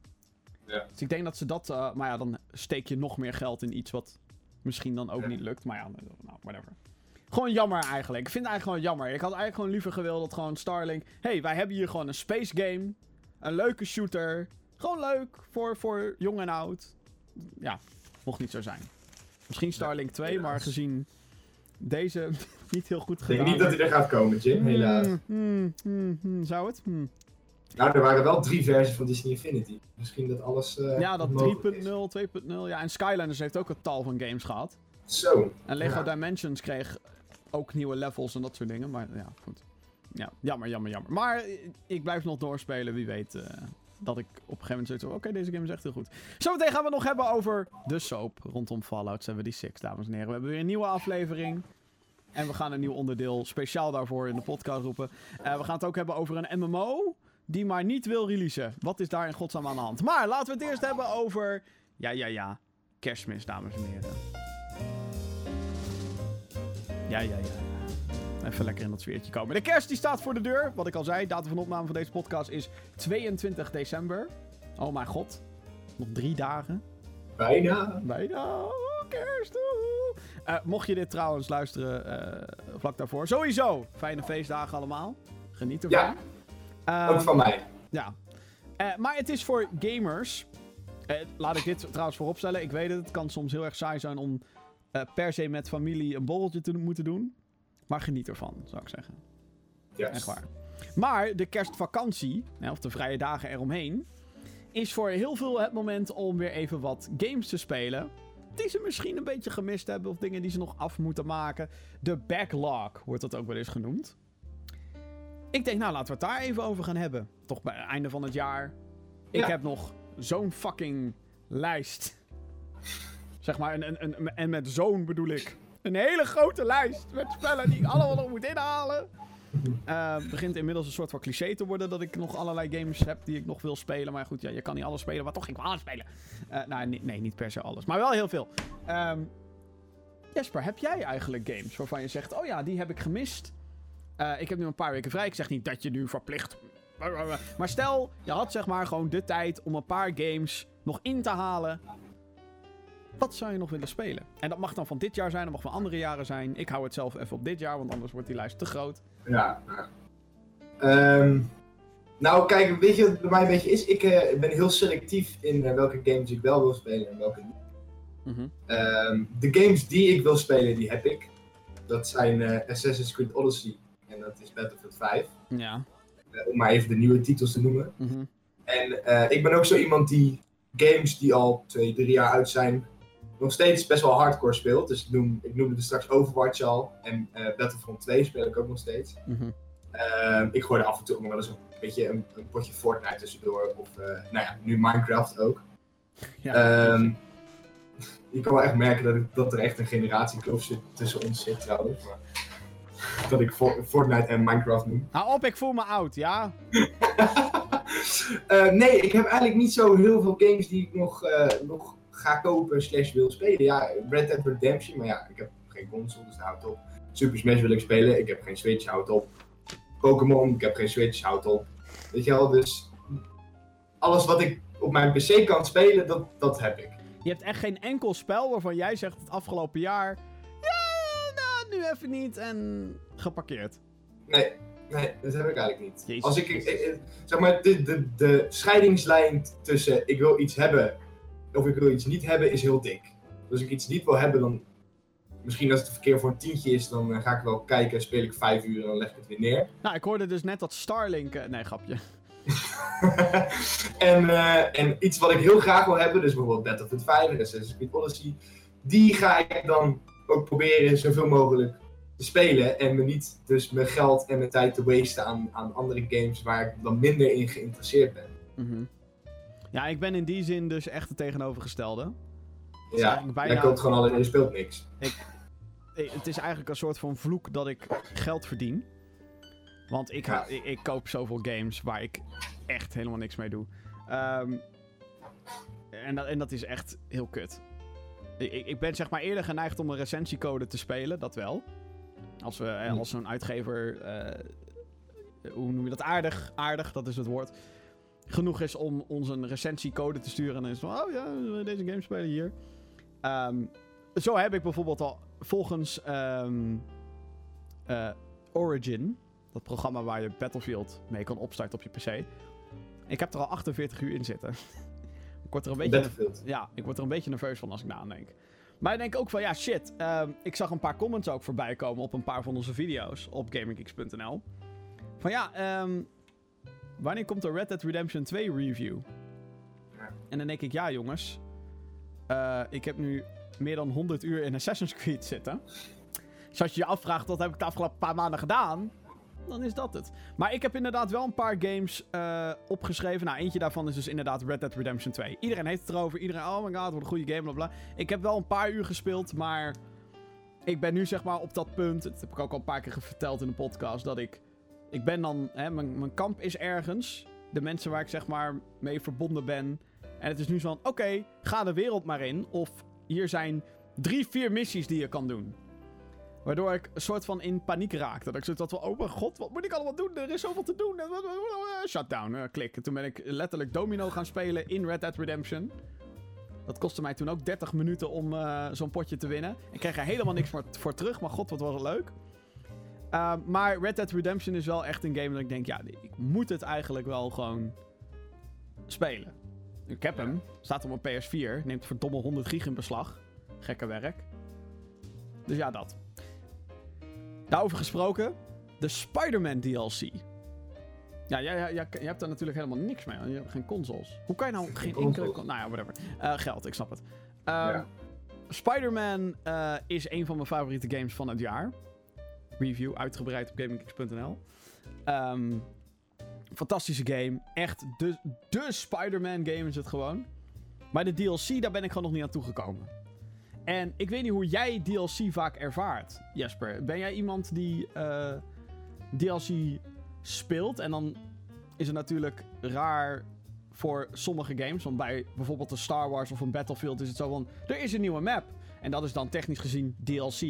Ja. Dus ik denk dat ze dat... eh, maar ja, dan steek je nog meer geld in iets wat misschien dan ook Ja. niet lukt. Maar ja, nou, whatever. Gewoon jammer eigenlijk. Ik vind het eigenlijk gewoon jammer. Ik had eigenlijk gewoon liever gewild dat gewoon Starlink... hey, wij hebben hier gewoon een space game. Een leuke shooter. Gewoon leuk voor, voor jong en oud. Ja, mocht niet zo zijn. Misschien Starlink 2, maar helaas. gezien deze niet heel goed Ik denk gedaan. niet dat hij er gaat komen, Jim, helaas. Hmm, hmm, hmm, hmm, zou het? Nou, er waren wel drie versies van Disney Infinity. Misschien dat alles. eh, Ja, dat mogelijk 3.0, 2.0. Ja, en Skylanders heeft ook een tal van games gehad. Zo. En Lego Ja. Dimensions kreeg ook nieuwe levels en dat soort dingen. Maar ja, goed. Ja, jammer, jammer, jammer. Maar ik blijf nog doorspelen. Wie weet eh, dat ik op een gegeven moment zoiets heb, Oké, deze game is echt heel goed. Zometeen gaan we het nog hebben over de soap rondom Fallout 76, dames en heren. We hebben weer een nieuwe aflevering. En we gaan een nieuw onderdeel speciaal daarvoor in de podcast roepen. Eh, we gaan het ook hebben over een MMO die maar niet wil releasen. Wat is daar in godsnaam aan de hand? Maar laten we het eerst hebben over... Ja, ja, ja. Kerstmis, dames en heren. Ja, ja, ja. Even lekker in dat sfeertje komen. De kerst die staat voor de deur. Wat ik al zei, datum van opname van deze podcast is 22 december. Oh mijn god. Nog drie dagen. Bijna. Bijna. Oh, kerst. Eh, mocht je dit trouwens luisteren eh, vlak daarvoor, sowieso fijne feestdagen allemaal. Geniet ervan. Ja, Ehm, ook van mij. Ja. Eh, maar het is voor gamers. Laat ik dit trouwens vooropstellen. Ik weet het, het kan soms heel erg saai zijn om per se met familie een borreltje te moeten doen. Maar geniet ervan, zou ik zeggen. Juist. Echt waar. Maar de kerstvakantie, of de vrije dagen eromheen, is voor heel veel het moment om weer even wat games te spelen. Die ze misschien een beetje gemist hebben, of dingen die ze nog af moeten maken. De backlog wordt dat ook wel eens genoemd. Ik denk, nou laten we het daar even over gaan hebben. Toch bij het einde van het jaar. Ik Ja. heb nog zo'n fucking lijst. Zeg maar, en, en, en, en met zo'n bedoel ik. Een hele grote lijst met spellen die ik allemaal nog moet inhalen. Eh, Het begint inmiddels een soort van cliché te worden dat ik nog allerlei games heb die ik nog wil spelen. Maar goed, ja, je kan niet alles spelen, maar toch, ik wil alles spelen. Eh, nou, nee, niet per se alles, maar wel heel veel. Ehm, Jesper, heb jij eigenlijk games waarvan je zegt, oh ja, die heb ik gemist? Eh, ik heb nu een paar weken vrij. Ik zeg niet dat je nu verplicht... Maar stel, je had zeg maar gewoon de tijd om een paar games nog in te halen. Wat zou je nog willen spelen? En dat mag dan van dit jaar zijn, dat mag van andere jaren zijn. Ik hou het zelf even op dit jaar, want anders wordt die lijst te groot. Ja. Ehm, nou, kijk, weet je wat het bij mij een beetje is? Ik eh, ben heel selectief in eh, welke games ik wel wil spelen en welke niet. Mhm. Ehm, de games die ik wil spelen, die heb ik. Dat zijn eh, Assassin's Creed Odyssey en dat is Battlefield 5. Ja. Om maar even de nieuwe titels te noemen. Mhm. En ik ben ook zo iemand die games die al twee, drie jaar uit zijn, nog steeds best wel hardcore speelt. Dus ik, noem, ik noemde er straks Overwatch al. En eh, Battlefront 2 speel ik ook nog steeds. Mhm. Ehm, ik gooi er af en toe ook nog wel eens een beetje een, een potje Fortnite tussendoor. Of eh, nou ja, nu Minecraft ook. Ja. Ehm, je kan wel echt merken dat, ik, dat er echt een generatiekloof zit, tussen ons zit trouwens. Maar, dat ik For- Fortnite en Minecraft noem. Hou op, ik voel me oud, ja? Eh, nee, ik heb eigenlijk niet zo heel veel games die ik nog, eh, nog ga kopen slash wil spelen. Ja, Red Dead Redemption, maar ja, ik heb geen console, dus dat houdt op. Super Smash wil ik spelen, ik heb geen Switch, houdt op. Pokémon, ik heb geen Switch, houdt op. Weet je wel, dus alles wat ik op mijn PC kan spelen, dat, dat heb ik. Je hebt echt geen enkel spel waarvan jij zegt het afgelopen jaar... Ja, nou, nu even niet en geparkeerd. Nee, nee, dat heb ik eigenlijk niet. Jezus Als ik, eh, eh, zeg maar, de, de, de scheidingslijn tussen ik wil iets hebben of ik wil iets niet hebben is heel dik. Dus als ik iets niet wil hebben, dan misschien als het verkeer voor een tientje is, dan eh, ga ik wel kijken, speel ik vijf uur en dan leg ik het weer neer. Nou, ik hoorde dus net dat Starlink... eh, nee, grapje. en, eh, en iets wat ik heel graag wil hebben, dus bijvoorbeeld Battlefield 5 en Assassin's Creed Odyssey, die ga ik dan ook proberen zoveel mogelijk te spelen en me niet dus mijn geld en mijn tijd te wasten aan, aan andere games waar ik dan minder in geïnteresseerd ben. Mhm. Ja, ik ben in die zin dus echt het tegenovergestelde. is Ja, bijna- jij koopt gewoon alleen en je speelt niks. Eh, Het is eigenlijk een soort van vloek dat ik geld verdien. Want ik, Ja. ik, ik koop zoveel games waar ik echt helemaal niks mee doe. Ehm, en, dat, en dat is echt heel kut. Ik, ik- ik ben zeg maar eerder geneigd om een recensiecode te spelen, dat wel. Als, we, Hm. als zo'n uitgever, eh, hoe noem je dat, aardig, aardig, dat is het woord, genoeg is om ons een recensiecode te sturen. En dan is het van, oh ja, deze game spelen hier. Ehm, zo heb ik bijvoorbeeld al volgens eh, Origin, dat programma waar je Battlefield mee kan opstarten op je PC. Ik heb er al 48 uur in zitten. ik word er een beetje, ja, ik word er een beetje nerveus van als ik na aan denk. Maar ik denk ook van, ja, shit. ehm, ik zag een paar comments ook voorbij komen op een paar van onze video's op gaminggeeks.nl. Van ja, ehm, wanneer komt de Red Dead Redemption 2 review? Ja. En dan denk ik, ja jongens, eh, ik heb nu meer dan 100 uur in Assassin's Creed zitten. Dus als je je afvraagt, wat heb ik de afgelopen paar maanden gedaan? Dan is dat het. Maar ik heb inderdaad wel een paar games eh, opgeschreven. Nou, eentje daarvan is dus inderdaad Red Dead Redemption 2. Iedereen heeft het erover. Iedereen, oh my god, wat een goede game, bla bla. Ik heb wel een paar uur gespeeld, maar ik ben nu zeg maar op dat punt. Dat heb ik ook al een paar keer verteld in de podcast. Dat ik. Ik ben dan. Hè, mijn, mijn kamp is ergens. De mensen waar ik zeg maar mee verbonden ben. En het is nu zo van: oké, ga de wereld maar in. Of hier zijn drie, vier missies die je kan doen. Waardoor ik een soort van in paniek raak. Dat ik zoiets had van: oh mijn god, wat moet ik allemaal doen? Er is zoveel te doen. Shutdown, eh, klik. En toen ben ik letterlijk domino gaan spelen in Red Dead Redemption. Dat kostte mij toen ook 30 minuten om eh, zo'n potje te winnen. Ik kreeg er helemaal niks voor, voor terug, maar god, wat was het leuk. Ehm, maar Red Dead Redemption is wel echt een game dat ik denk, ja, ik moet het eigenlijk wel gewoon spelen. Ik heb Ja. hem, staat op mijn PS4, neemt verdomme 100 gig in beslag. Gekke werk. Dus ja, dat. Daarover gesproken, de Spider-Man DLC. Ja, jij, jij, jij, jij hebt daar natuurlijk helemaal niks mee, want je hebt geen consoles. Hoe kan je nou geen, Geen enkele... Nou ja, whatever. Eh, geld, ik snap het. Ehm, Ja. Spider-Man eh, is een van mijn favoriete games van het jaar. Review uitgebreid op gamingkicks.nl. Ehm, fantastische game. Echt de, de Spider-Man game is het gewoon. Maar de DLC, daar ben ik gewoon nog niet aan toegekomen. En ik weet niet hoe jij DLC vaak ervaart, Jesper. Ben jij iemand die eh, DLC speelt? En dan is het natuurlijk raar voor sommige games. Want bij bijvoorbeeld een Star Wars of een Battlefield is het zo van... Er is een nieuwe map. En dat is dan technisch gezien DLC.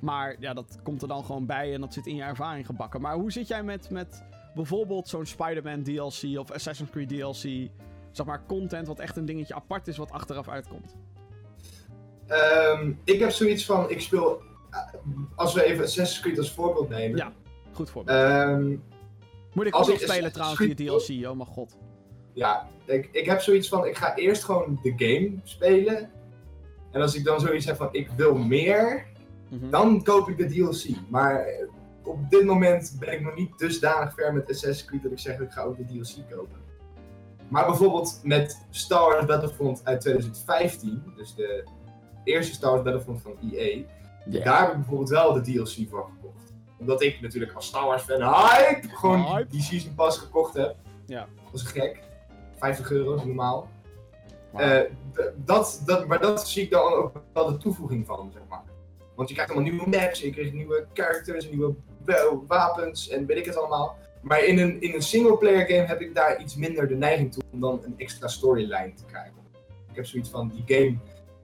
Maar ja, dat komt er dan gewoon bij en dat zit in je ervaring gebakken. Maar hoe zit jij met, met bijvoorbeeld zo'n Spider-Man DLC of Assassin's Creed DLC? Zeg maar content wat echt een dingetje apart is wat achteraf uitkomt. Ehm, ik heb zoiets van, ik speel, eh, als we even Assassin's Creed als voorbeeld nemen. Ja. Goed voorbeeld. Ehm, Moet ik als ook nog ik spelen trouwens, die DLC? Oh mijn god. ja, ik, ik heb zoiets van, ik ga eerst gewoon de game spelen. En als ik dan zoiets heb van, ik wil meer, Mhm. dan koop ik de DLC. Maar eh, op dit moment ben ik nog niet dusdanig ver met Assassin's Creed dat ik zeg, ik ga ook de DLC kopen. Maar bijvoorbeeld met Star Wars Battlefront uit 2015, dus de eerste Star Wars Battlefront van EA. Daar heb ik bijvoorbeeld wel de DLC voor gekocht. Omdat ik natuurlijk als Star Wars fan hype gewoon die- Hype. die Season Pass gekocht heb. Ja. Dat is gek. 50 euro normaal. Eh, dat, dat, maar dat zie ik dan ook wel de toevoeging van, zeg maar. Want je krijgt allemaal nieuwe maps, je krijgt nieuwe characters, nieuwe wa- wapens en weet ik het allemaal. Maar in een, in een singleplayer game heb ik daar iets minder de neiging toe om dan een extra storyline te krijgen. Ik heb zoiets van, die game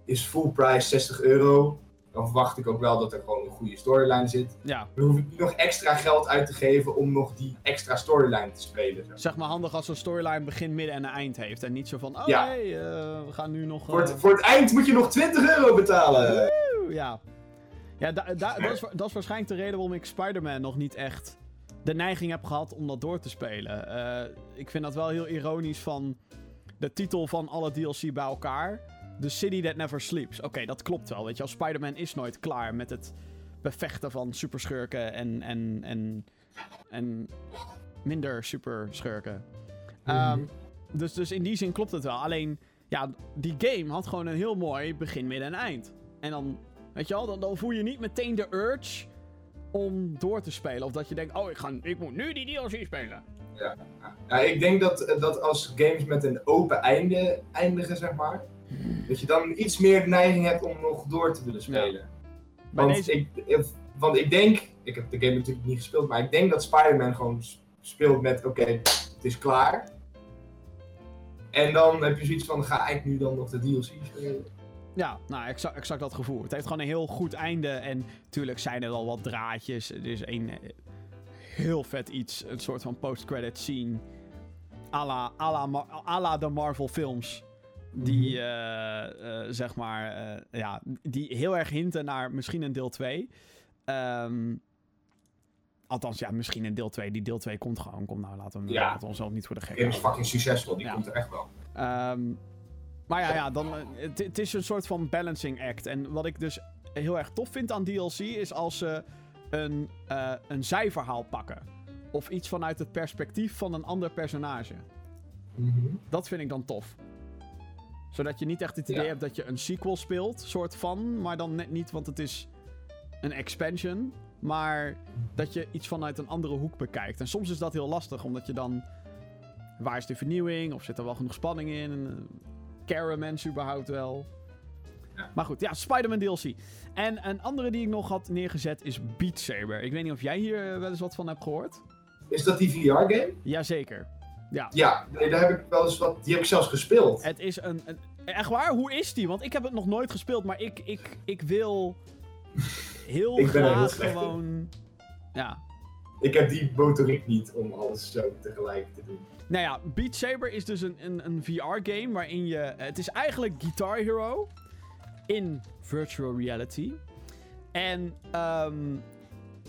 is full price 60 euro. Dan verwacht ik ook wel dat er gewoon een goede storyline zit. ja, Dan hoef ik niet nog extra geld uit te geven om nog die extra storyline te spelen. zeg maar. zeg maar handig als zo'n storyline begin, midden en een eind heeft. En niet zo van, oh Ja. hey, eh, we gaan nu nog... Voor, het, eh, voor het eind moet je nog 20 euro betalen. Ja, ja da- da- dat, is, dat is waarschijnlijk de reden waarom ik Spider-Man nog niet echt de neiging heb gehad om dat door te spelen. Eh, ik vind dat wel heel ironisch van de titel van alle DLC bij elkaar. The City That Never Sleeps. Oké, dat klopt wel. Weet je, wel. Spider-Man is nooit klaar met het bevechten van superschurken en, en, en, en minder superschurken. Ehm, Mhm. dus, dus in die zin klopt het wel. Alleen, ja, die game had gewoon een heel mooi begin, midden en eind. En dan, weet je wel, dan, dan voel je niet meteen de urge om door te spelen. Of dat je denkt, oh, ik, ga, ik moet nu die DLC spelen. Ja, ik denk dat, dat als games met een open einde eindigen, zeg maar, dat je dan iets meer de neiging hebt om nog door te willen spelen. Want, deze... ik, ik- want ik denk, ik heb de game natuurlijk niet gespeeld, maar ik denk dat Spider-Man gewoon speelt met, oké, het is klaar. En dan heb je zoiets van, ga ik nu dan nog de DLC spelen? Ja, nou, exact, exact dat gevoel. Het heeft gewoon een heel goed einde. En natuurlijk zijn er wel wat draadjes. Er is een eh, heel vet iets. Een soort van post-credit scene. à la, à la, Mar- à la de Marvel films. Die, eh, eh, zeg maar, ja, die heel erg hinten naar misschien een deel 2. Ehm, althans, ja, misschien een deel 2. Die deel 2 komt gewoon. Kom nou, laten we, Ja. laten we onszelf niet voor de gek game is fucking succesvol, die Ja. komt er echt wel. Ehm, maar ja, ja dan, eh, het, het is een soort van balancing act. En wat ik dus heel erg tof vind aan DLC is als ze een, eh, een zijverhaal pakken. Of iets vanuit het perspectief van een ander personage. Dat vind ik dan tof. Zodat je niet echt het idee Ja. hebt dat je een sequel speelt, soort van. Maar dan net niet, want het is een expansion. Maar dat je iets vanuit een andere hoek bekijkt. En soms is dat heel lastig, omdat je dan... Waar is de vernieuwing? Of zit er wel genoeg spanning in? Mensen überhaupt wel? Ja. Maar goed, ja, Spider-Man DLC. En een andere die ik nog had neergezet is Beat Saber. Ik weet niet of jij hier eh, wel eens wat van hebt gehoord. Is dat die VR-game? Jazeker. Ja. Ja, nee, daar heb ik wel eens wat, die heb ik zelfs gespeeld. Het is een, een... Echt waar? Hoe is die? Want ik heb het nog nooit gespeeld, maar ik, ik, ik wil heel Ik heel graag in. gewoon... Ja. ik heb die motoriek niet om alles zo tegelijk te doen. Nou ja, Beat Saber is dus een, een, een VR-game waarin je... Het is eigenlijk Guitar Hero in virtual reality. En ehm,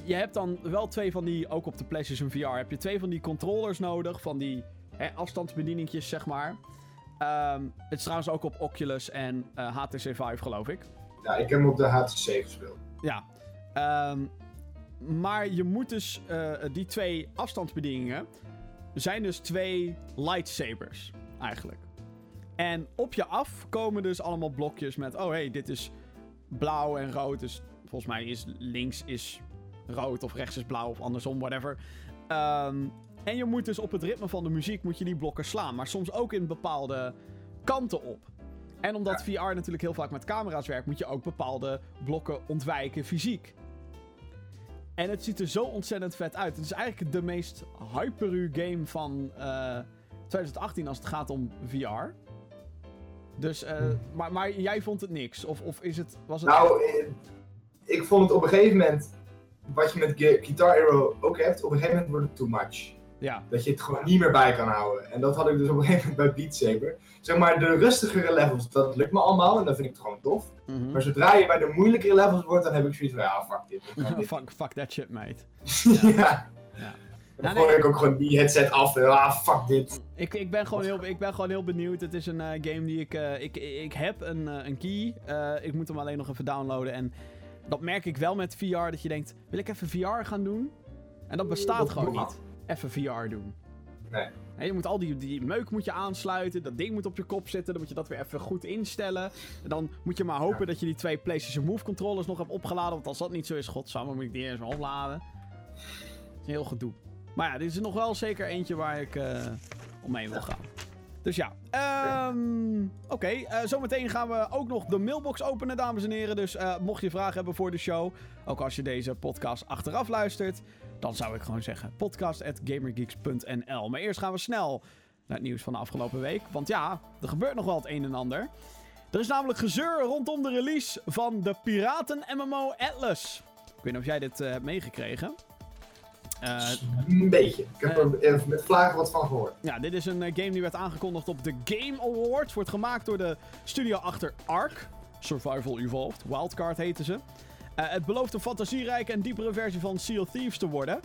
je hebt dan wel twee van die, ook op de PlayStation VR, heb je twee van die controllers nodig. Van die hè, afstandsbedieningjes, zeg maar. Ehm, het is trouwens ook op Oculus en eh, HTC Vive, geloof ik. Ja, ik heb hem op de HTC gespeeld. Ja. Ehm, maar je moet dus eh, die twee afstandsbedieningen zijn dus twee lightsabers eigenlijk. En op je af komen dus allemaal blokjes met oh hey, dit is blauw en rood. Dus volgens mij is links is rood of rechts is blauw of andersom, whatever. Ehm, en je moet dus op het ritme van de muziek moet je die blokken slaan, maar soms ook in bepaalde kanten op. En omdat VR natuurlijk heel vaak met camera's werkt, moet je ook bepaalde blokken ontwijken fysiek. En het ziet er zo ontzettend vet uit. Het is eigenlijk de meest hyperu game van eh, 2018 als het gaat om VR. Dus, eh, maar, maar jij vond het niks? Of, of is het, was het... Nou, eh, ik vond het op een gegeven moment, wat je met Gu- Guitar Hero ook hebt, op een gegeven moment wordt het too much. Ja, Dat je het gewoon niet meer bij kan houden. En dat had ik dus op een gegeven moment bij Beat Saber. Zeg maar, de rustigere levels, dat lukt me allemaal en dat vind ik het gewoon tof. mhm. Maar zodra je bij de moeilijkere levels wordt, dan heb ik zoiets van, ja, fuck dit. ik fuck, fuck that shit, mate. ja. Ja. Dan Nou, gooi ik ook gewoon die headset af en ah, fuck dit. Ik, ik, ben gewoon heel, ik ben gewoon heel benieuwd. Het is een eh, game die ik... eh, ik, ik heb een, eh, een key. Ik moet hem alleen nog even downloaden. En dat merk ik wel met VR. Dat je denkt, wil ik even VR gaan doen? En dat bestaat Dat gewoon niet. Even VR doen. Nee. Je moet al die, die meuk moet je aansluiten. Dat ding moet op je kop zitten. Dan moet je dat weer even goed instellen. En dan moet je maar hopen Ja. dat je die twee PlayStation Move controllers nog hebt opgeladen. Want als dat niet zo is, godsamme, moet ik die eerst maar opladen. Dat is een heel gedoe. Maar ja, dit is nog wel zeker eentje waar ik eh omheen wil gaan. Dus ja, ehm, oké. eh, zometeen gaan we ook nog de mailbox openen, dames en heren. Dus eh, mocht je vragen hebben voor de show, ook als je deze podcast achteraf luistert, dan zou ik gewoon zeggen podcast.gamergeeks.nl. Maar eerst gaan we snel naar het nieuws van de afgelopen week. Want ja, er gebeurt nog wel het een en ander. Er is namelijk gezeur rondom de release van de Piraten MMO Atlas. Ik weet niet of jij dit eh, hebt meegekregen. Eh, Een beetje. Ik heb er even met vlagen wat van gehoord. ja, dit is een eh, game die werd aangekondigd op de Game Awards. Wordt gemaakt door de studio achter Ark. Survival Evolved. Wildcard heten ze. Eh, het belooft een fantasierijke en diepere versie van Sea of Thieves te worden.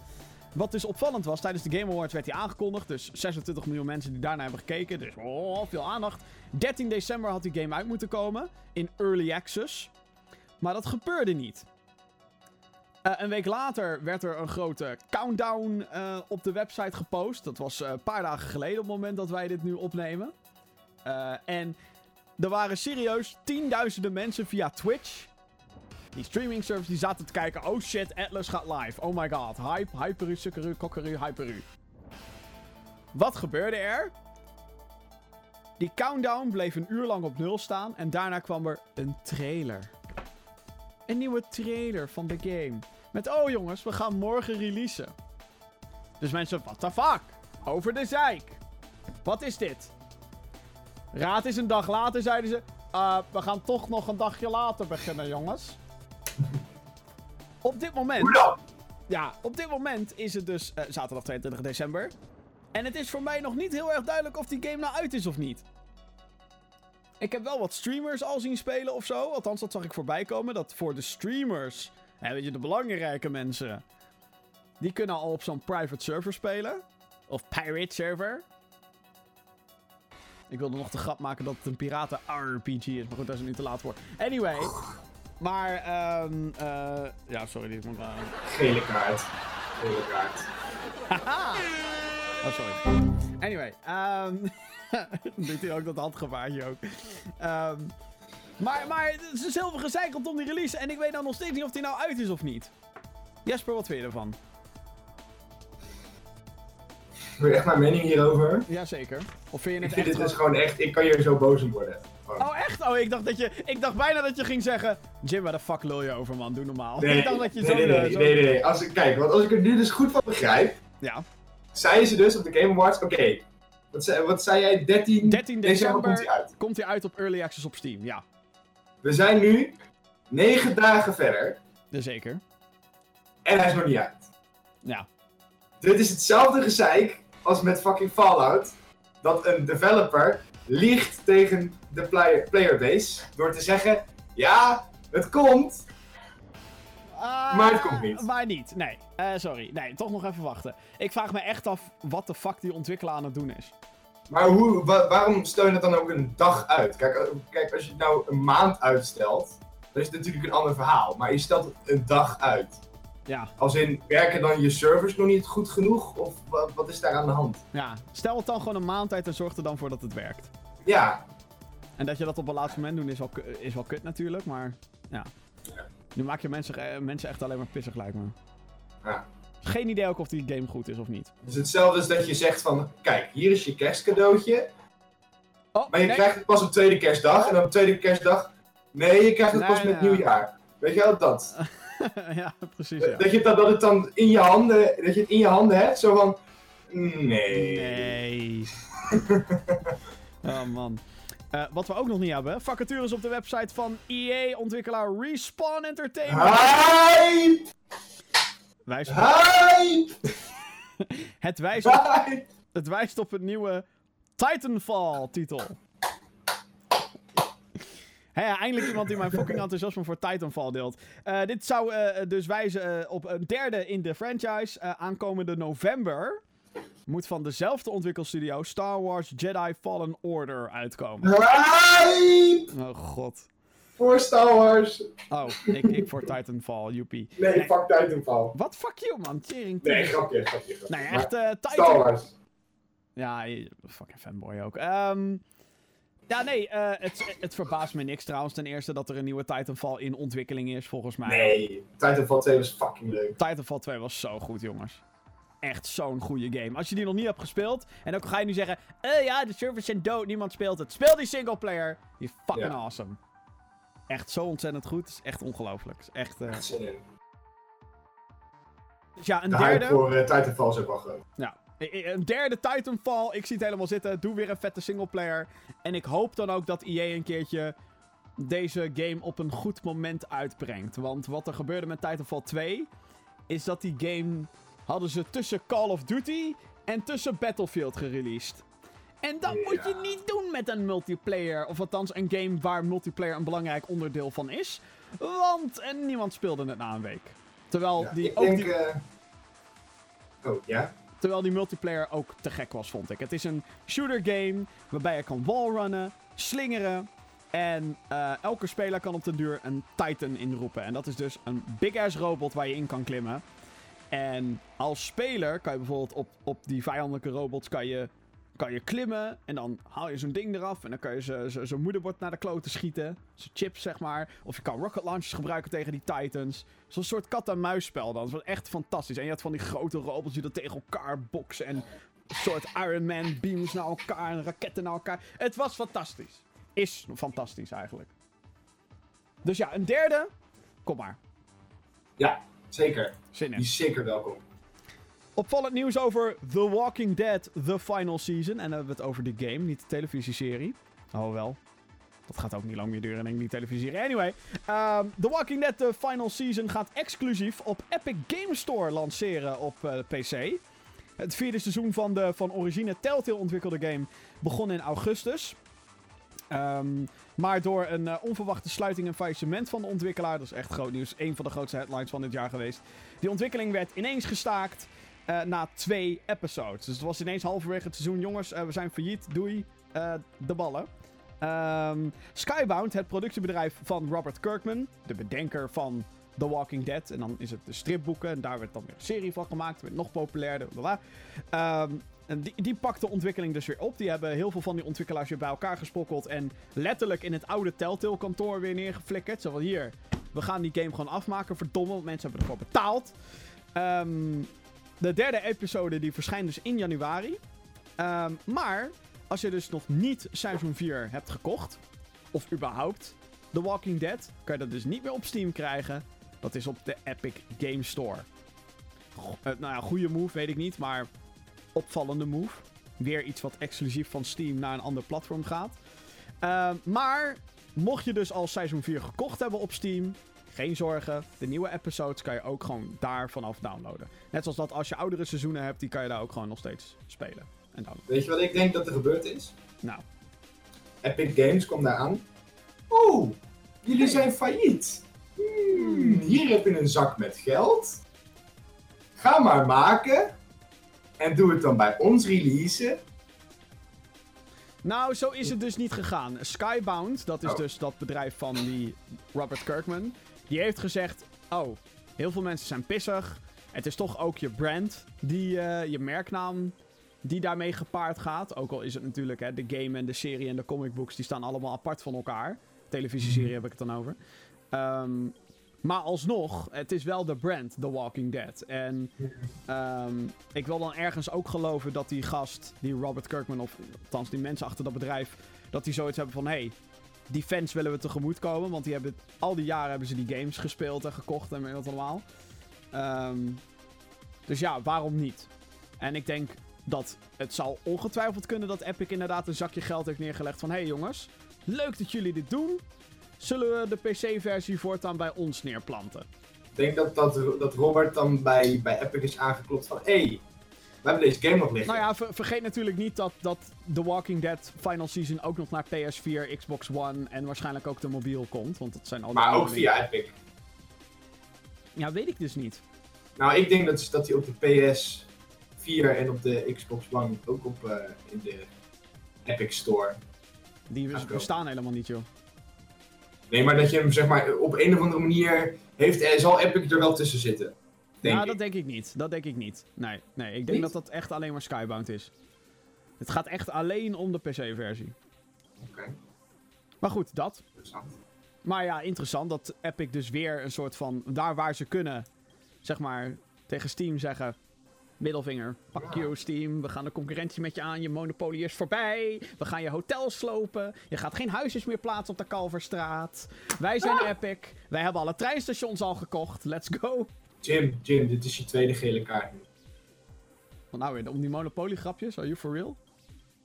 Wat dus opvallend was, tijdens de Game Awards werd hij aangekondigd. Dus 26 miljoen mensen die daarna hebben gekeken. Dus oh, veel aandacht. 13 december had die game uit moeten komen. In Early Access. Maar dat gebeurde niet. Eh, een week later werd er een grote countdown eh, op de website gepost. Dat was een paar dagen geleden op het moment dat wij dit nu opnemen. En er waren serieus tienduizenden mensen via Twitch. Die streaming service die zaten te kijken. Oh shit, Atlas gaat live. Oh my god. Hype, hyperu, sukkeru, kokkeru, hyperu. Wat gebeurde er? Die countdown bleef een uur lang op nul staan. En daarna kwam er een trailer. Een nieuwe trailer van de game. Met, oh jongens, we gaan morgen releasen. Dus mensen, what the fuck? Over de zeik. Wat is dit? Raad is een dag later, zeiden ze. "Uh, we gaan toch nog een dagje later beginnen, jongens. Op dit moment... Ja, op dit moment is het dus eh, zaterdag 22 december. En het is voor mij nog niet heel erg duidelijk of die game nou uit is of niet. Ik heb wel wat streamers al zien spelen of zo. Althans, dat zag ik voorbij komen. Dat voor de streamers, hè, weet je, de belangrijke mensen. Die kunnen al op zo'n private server spelen. Of pirate server. Ik wilde nog de grap maken dat het een piraten RPG is. Maar goed, dat is nu te laat voor. Anyway. Maar, ehm eh ja, sorry, die moet... eh, Gele kaart. Gele kaart. Haha! Oh, sorry. Anyway, ehm doet hij ook dat handgebaartje ook. Ehm maar, maar het is heel veel rondom die release. En ik weet nou nog steeds niet of die nou uit is of niet. Jesper, wat vind je ervan? Wil je echt mijn mening hierover? Jazeker. Of vind je Ik het vind echt dit dus gewoon- gewoon echt, ik kan hier zo boos om worden. Gewoon. Oh, echt? Oh, ik dacht dat je... Ik dacht bijna dat je ging zeggen... Jim, waar de fuck lul je over, man? Doe normaal. Nee, ik dacht dat je nee, zo... nee, nee, eh, zo- nee, nee, nee. Als ik, kijk, want als ik het nu dus goed van begrijp, Ja. zeiden ze dus op de Game Awards, oké, wat, zei, wat zei jij, 13, 13 december komt hij uit. komt hij uit op Early Access op Steam. Ja, We zijn nu 9 dagen verder zeker. en hij is nog niet uit. Ja. Dit is hetzelfde gezeik als met fucking Fallout. Dat een developer liegt tegen de player, playerbase door te zeggen: Ja, het komt. Ah, Maar het komt niet. Maar niet, nee. Eh, sorry. Nee, toch nog even wachten. Ik vraag me echt af wat de fuck die ontwikkelaar aan het doen is. Maar hoe, wa- waarom stel je het dan ook een dag uit? Kijk, eh, kijk, als je het nou een maand uitstelt, dan is het natuurlijk een ander verhaal. Maar je stelt het een dag uit. Ja, Als in, werken dan je servers nog niet goed genoeg? Of wat, wat is daar aan de hand? ja. Stel het dan gewoon een maand uit en zorg er dan voor dat het werkt. Ja, En dat je dat op een laatste moment doet is wel, is wel kut natuurlijk, maar ja. Nu maak je mensen, eh, mensen echt alleen maar pissig, lijkt me. Ja. Geen idee ook of die game goed is of niet. dus hetzelfde is dat je zegt van, kijk, hier is je kerstcadeautje. Oh, Maar je nee. krijgt het pas op tweede kerstdag. En op tweede kerstdag, nee, je krijgt het Nee, pas met nieuwjaar. Weet je wel, dat? ja, precies, ja. Dat, je, dat, dat, het dan in je handen, dat je het in je handen hebt, zo van, nee. Nee. oh man. Eh, wat we ook nog niet hebben, vacatures op de website van EA-ontwikkelaar Respawn Entertainment. Hype! Wijst, Hype! het, wijst op, het wijst op een nieuwe Titanfall-titel. Hé, ja, eindelijk iemand die mijn fucking enthousiasme voor Titanfall deelt. Eh, dit zou eh, dus wijzen op een derde in de franchise. aankomende november moet van dezelfde ontwikkelstudio Star Wars Jedi Fallen Order uitkomen. Hype! Oh god. Voor Star Wars. Oh, ik, ik voor Titanfall, joepie. Nee, Nee. fuck Titanfall. Wat fuck you, man. Tering. Nee, grapje, grapje. grapje. Nee, echt eh Star. Wars. Ja, je- fucking fanboy ook. Ehm, ja, nee, eh, het, het verbaast me niks trouwens. Ten eerste dat er een nieuwe Titanfall in ontwikkeling is, volgens mij. Nee, Titanfall 2 was fucking leuk. Titanfall 2 was zo goed, jongens. Echt zo'n goede game. Als je die nog niet hebt gespeeld, en ook ga je nu zeggen: eh ja, de servers zijn dood, niemand speelt het. Speel die singleplayer. Die is fucking Ja. awesome. Echt zo ontzettend goed. Het is echt ongelooflijk. Is echt. in. Dus ja, een De derde. voor eh, Titanfall is ook wel groot. Ja. Een derde Titanfall. Ik zie het helemaal zitten. Doe weer een vette singleplayer. En ik hoop dan ook dat EA een keertje deze game op een goed moment uitbrengt. Want wat er gebeurde met Titanfall 2... is dat die game hadden ze tussen Call of Duty en tussen Battlefield gereleased. En dat Ja. moet je niet doen met een multiplayer. Of althans een game waar multiplayer een belangrijk onderdeel van is. Want en niemand speelde het na een week. Terwijl Ja, die ik ook denk... die... eh, Oh, ja? Terwijl die multiplayer ook te gek was, vond ik. Het is een shooter game waarbij je kan wallrunnen, slingeren. En eh, elke speler kan op de duur een Titan inroepen. En dat is dus een big-ass robot waar je in kan klimmen. En als speler kan je bijvoorbeeld op, op die vijandelijke robots kan je, kan je klimmen. En dan haal je zo'n ding eraf. En dan kan je ze- ze- zo'n moederbord naar de kloten schieten. Zo'n chips, zeg maar. Of je kan rocket launchers gebruiken tegen die Titans. Zo'n soort kat-en-muisspel dan. Dat was echt fantastisch. En je had van die grote robots die dat tegen elkaar boksen. En een soort Iron Man beams naar elkaar. En raketten naar elkaar. Het was fantastisch. Is fantastisch eigenlijk. Dus ja, een derde. Kom maar. Ja, zeker. Zin in. Die is zeker welkom. Opvallend nieuws over The Walking Dead, The Final Season. En dan hebben we het over de game, niet de televisieserie. Oh wel. Dat gaat ook niet lang meer duren, denk ik, die televisieserie. Anyway, ehm, The Walking Dead, The Final Season gaat exclusief op Epic Game Store lanceren op eh, PC. Het vierde seizoen van de van origine Telltale ontwikkelde game begon in augustus. Ehm, maar door een eh, onverwachte sluiting en faillissement van de ontwikkelaar, dat is echt groot nieuws, een van de grootste headlines van dit jaar geweest. Die ontwikkeling werd ineens gestaakt eh, na twee episodes. Dus het was ineens halverwege het seizoen, jongens, eh, we zijn failliet, doei, de ballen. Ehm, Skybound, het productiebedrijf van Robert Kirkman, de bedenker van The Walking Dead. En dan is het de stripboeken en daar werd dan weer een serie van gemaakt, werd nog populairder, bla. Ehm, die, die pakt de ontwikkeling dus weer op. Die hebben heel veel van die ontwikkelaars weer bij elkaar gesprokkeld. En letterlijk in het oude Telltale kantoor weer neergeflikkerd. Zo van hier, we gaan die game gewoon afmaken. Verdomme, want mensen hebben ervoor betaald. Ehm, de derde episode die verschijnt dus in januari. Ehm, maar als je dus nog niet seizoen 4 hebt gekocht, of überhaupt The Walking Dead, kan je dat dus niet meer op Steam krijgen. Dat is op de Epic Game Store. Eh, nou ja, goede move, weet ik niet, maar opvallende move. Weer iets wat exclusief van Steam naar een ander platform gaat. Ehm, maar mocht je dus al seizoen 4 gekocht hebben op Steam, geen zorgen. De nieuwe episodes kan je ook gewoon daar vanaf downloaden. Net zoals dat als je oudere seizoenen hebt, die kan je daar ook gewoon nog steeds spelen. En downloaden. Weet je wat ik denk dat er gebeurd is? Nou, Epic Games komt daar aan. Oeh, jullie zijn failliet. Hmm, hier heb je een zak met geld. Ga maar maken. En doe het dan bij ons releasen. Nou, zo is het dus niet gegaan. Skybound, dat is Oh. dus dat bedrijf van die Robert Kirkman, die heeft gezegd: Oh, heel veel mensen zijn pissig. Het is toch ook je brand, die, eh, je merknaam, die daarmee gepaard gaat. Ook al is het natuurlijk hè, de game en de serie en de comicbooks, die staan allemaal apart van elkaar. Televisieserie heb ik het dan over. Ehm, maar alsnog, het is wel de brand, The Walking Dead. En ehm, ik wil dan ergens ook geloven dat die gast, die Robert Kirkman, of althans die mensen achter dat bedrijf, dat die zoiets hebben van: hé, hey, die fans willen we tegemoet komen. Want die hebben, al die jaren hebben ze die games gespeeld en gekocht en weet wat allemaal. Ehm, dus ja, waarom niet? En ik denk dat het zal ongetwijfeld kunnen dat Epic inderdaad een zakje geld heeft neergelegd van: hé hey jongens, leuk dat jullie dit doen. Zullen we de PC-versie voortaan bij ons neerplanten? Ik denk dat, dat, dat Robert dan bij, bij Epic is aangeklopt van... Hé, hey, we hebben deze game nog liggen. Nou ja, ver- vergeet natuurlijk niet dat, dat The Walking Dead Final Season ook nog naar PS4, Xbox One en waarschijnlijk ook de mobiel komt. Want dat zijn al die maar ook dingen. via Epic. Ja, weet ik dus niet. Nou, ik denk dat, dat hij op de PS4 en op de Xbox One ook op eh, in de Epic Store. Die bestaan helemaal niet, joh. Nee, maar dat je hem zeg maar op een of andere manier heeft, eh, zal Epic er wel tussen zitten. Denk ja, ik. dat denk ik niet. Dat denk ik niet. Nee, nee ik denk Niet? dat dat echt alleen maar Skybound is. Het gaat echt alleen om de PC-versie. Oké, Maar goed, dat. interessant. Maar ja, interessant dat Epic dus weer een soort van... Daar waar ze kunnen, zeg maar, tegen Steam zeggen... Middelvinger, fuck Ja. you Steam, we gaan de concurrentie met je aan, je monopolie is voorbij, we gaan je hotel slopen, je gaat geen huisjes meer plaatsen op de Kalverstraat. Wij zijn Epic, wij hebben alle treinstations al gekocht, let's go. Jim, Jim, dit is je tweede gele kaart. Wat nou weer, om die monopolie grapjes, are you for real?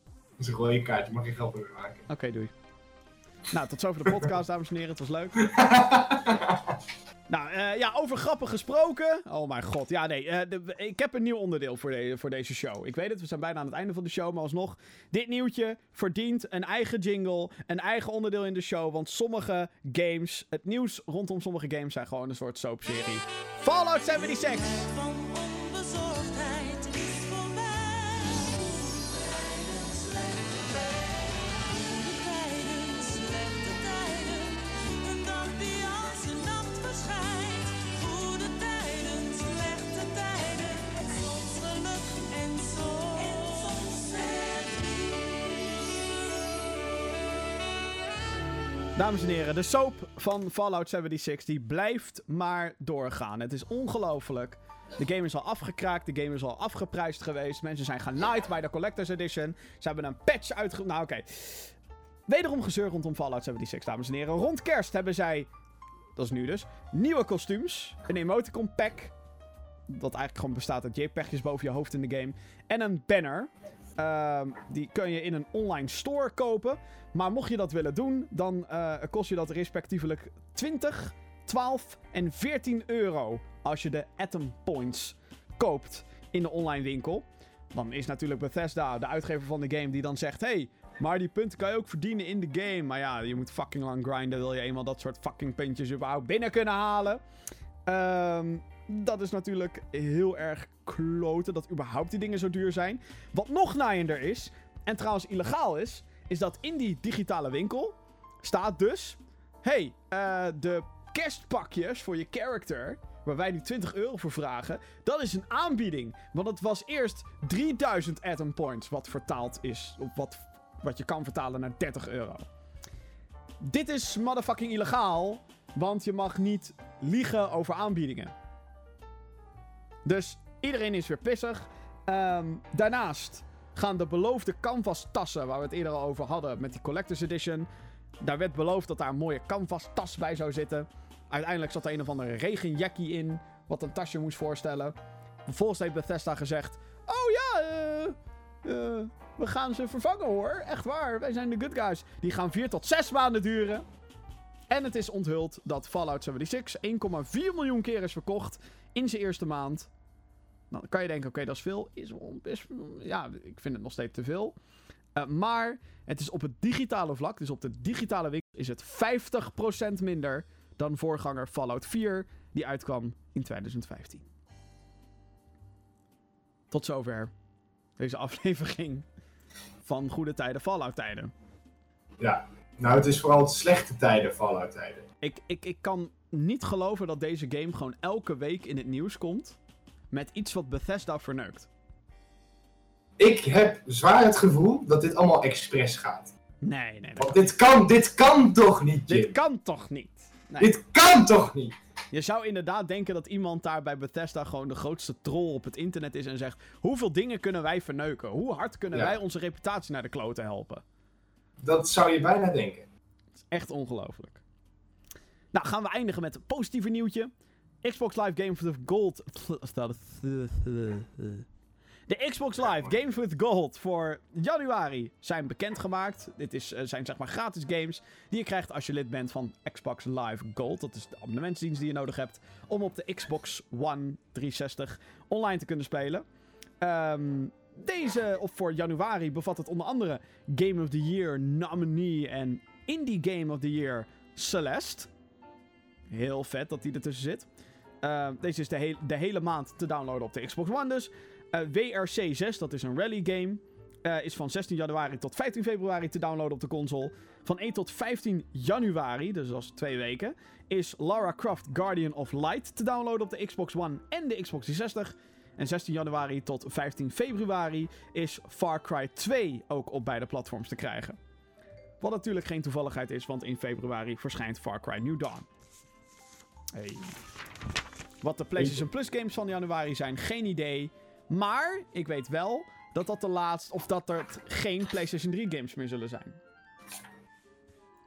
Dat is een rode kaart, je mag geen grappen meer maken. Oké, doei. Nou, tot zover de podcast, dames en heren. Het was leuk. nou, eh, ja, over grappen gesproken. Oh mijn god. Ja, nee. eh, de- ik heb een nieuw onderdeel voor, de- voor deze show. Ik weet het, we zijn bijna aan het einde van de show. Maar alsnog, dit nieuwtje verdient een eigen jingle. Een eigen onderdeel in de show. Want sommige games, het nieuws rondom sommige games zijn gewoon een soort soapserie. Fallout 76! Dames en heren, de soap van Fallout 76 die blijft maar doorgaan. Het is ongelooflijk. De game is al afgekraakt, de game is al afgeprijsd geweest. Mensen zijn genaaid bij de Collector's Edition. Ze hebben een patch uitge... Nou, oké. Wederom gezeur rondom Fallout 76, dames en heren. Rond kerst hebben zij, dat is nu dus, nieuwe kostuums. Een emoticon pack. Dat eigenlijk gewoon bestaat uit JPEGjes boven je hoofd in de game. En een banner. Ehm, die kun je in een online store kopen. Maar mocht je dat willen doen, dan eh, kost je dat respectievelijk 20, 12 en 14 euro. Als je de Atom Points koopt in de online winkel. Dan is natuurlijk Bethesda, de uitgever van de game, die dan zegt: hey, maar die punten kan je ook verdienen in de game. Maar ja, je moet fucking lang grinden. Wil je eenmaal dat soort fucking puntjes überhaupt binnen kunnen halen? Ehm, dat is natuurlijk heel erg kloten dat überhaupt die dingen zo duur zijn. Wat nog naaiender is, en trouwens illegaal is, is dat in die digitale winkel staat dus... hey, eh, de kerstpakjes voor je character, waar wij nu 20 euro voor vragen, dat is een aanbieding. Want het was eerst 3000 Atom Points, wat vertaald is, of wat, wat je kan vertalen naar 30 euro. Dit is motherfucking illegaal, want je mag niet liegen over aanbiedingen. Dus iedereen is weer pissig. Ehm, daarnaast gaan de beloofde canvas tassen, waar we het eerder al over hadden met die Collector's Edition. Daar werd beloofd dat daar een mooie canvas tas bij zou zitten. Uiteindelijk zat er een of andere regenjackie in, wat een tasje moest voorstellen. Vervolgens heeft Bethesda gezegd: Oh ja, eh, eh, we gaan ze vervangen hoor. Echt waar, wij zijn de good guys. Die gaan vier tot zes maanden duren. En het is onthuld dat Fallout 76 1,4 miljoen keer is verkocht in zijn eerste maand. Nou, dan kan je denken, oké, dat is veel. Is best, ja, ik vind het nog steeds te veel. Eh, maar het is op het digitale vlak, dus op de digitale winkel, is het 50% minder dan voorganger Fallout 4, die uitkwam in 2015. Tot zover deze aflevering van Goede Tijden Fallout Tijden. Ja. Nou, het is vooral slechte tijden, Fallout tijden. Ik, ik, ik kan niet geloven dat deze game gewoon elke week in het nieuws komt met iets wat Bethesda verneukt. Ik heb zwaar het gevoel dat dit allemaal expres gaat. Nee, nee, nee. Want dit kan, dit kan toch niet, Jim? Dit kan toch niet? Nee. Dit kan toch niet? Je zou inderdaad denken dat iemand daar bij Bethesda gewoon de grootste troll op het internet is en zegt: hoeveel dingen kunnen wij verneuken? Hoe hard kunnen Ja. wij onze reputatie naar de kloten helpen? Dat zou je bijna denken. Het is echt ongelooflijk. Nou, gaan we eindigen met een positieve nieuwtje. Xbox Live Games with Gold. De Xbox Live Games with Gold voor januari zijn bekendgemaakt. Dit is, eh, zijn zeg maar gratis games die je krijgt als je lid bent van Xbox Live Gold. Dat is de abonnementsdienst die je nodig hebt om op de Xbox One 360 online te kunnen spelen. Ehm, deze, of voor januari, bevat het onder andere Game of the Year nominee en Indie Game of the Year Celeste. Heel vet dat die ertussen zit. Eh, deze is de, de hele maand te downloaden op de Xbox One dus. Eh, WRC 6, dat is een rally game. eh, is van 16 januari tot 15 februari te downloaden op de console. Van 1 tot 15 januari, dus dat is twee weken, is Lara Croft Guardian of Light te downloaden op de Xbox One en de Xbox 360. En 16 januari tot 15 februari is Far Cry 2 ook op beide platforms te krijgen. Wat natuurlijk geen toevalligheid is, want in februari verschijnt Far Cry New Dawn. Hey. Wat de PlayStation Plus games van januari zijn, geen idee. Maar ik weet wel dat dat de laatste, of dat er geen PlayStation 3 games meer zullen zijn.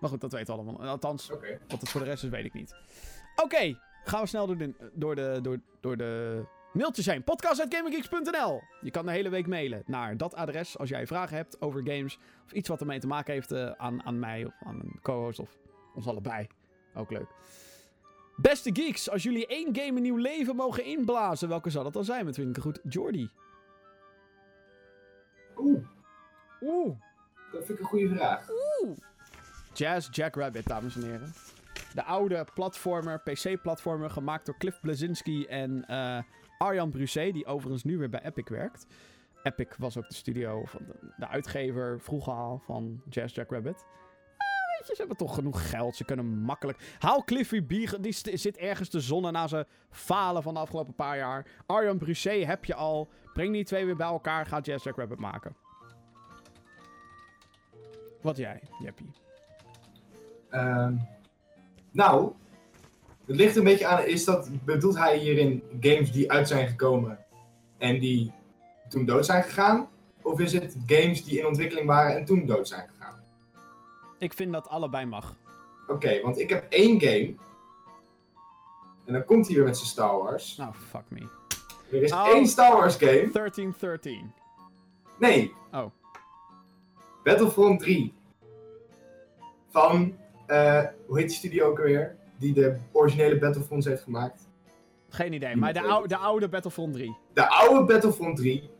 Maar goed, dat weten we allemaal. Althans, wat het voor de rest is, weet ik niet. Oké, gaan we snel door de, door de, door, door de mailtjes heen. Podcast.gaminggeeks.nl Je kan de hele week mailen naar dat adres als jij vragen hebt over games. Of iets wat ermee te maken heeft eh, aan, aan mij of aan een co-host of ons allebei. Ook leuk. Beste geeks, als jullie één game een nieuw leven mogen inblazen, welke zou dat dan zijn? Met goed, Jordi. Oeh, Oeh. dat vind ik een goede vraag. Jazz Jackrabbit, dames en heren. De oude platformer, PC-platformer, gemaakt door Cliff Blazinski en eh, Arjan Brusset, die overigens nu weer bij Epic werkt. Epic was ook de studio van de, de uitgever vroeger al van Jazz Jackrabbit. Ah, weet je, ze hebben toch genoeg geld. Ze kunnen makkelijk. Haal Cliffy B, die zit ergens te zonnen na zijn falen van de afgelopen paar jaar. Arjan Brusset heb je al. Breng die twee weer bij elkaar. Ga Jazz Jackrabbit maken. Wat jij, Jeppie? Ehm, nou, het ligt een beetje aan, is dat, bedoelt hij hierin games die uit zijn gekomen en die toen dood zijn gegaan? Of is het games die in ontwikkeling waren en toen dood zijn gegaan? Ik vind dat allebei mag. Oké, want ik heb één game. En dan komt hij weer met zijn Star Wars. Nou, fuck me. Er is Oh. één Star Wars game. 1313. Nee. Oh. Battlefront 3. Van, eh, hoe heet die studio ook alweer? Die de originele Battlefronts heeft gemaakt. Geen idee, maar de, weet ou- het. de oude Battlefront 3. De oude Battlefront 3.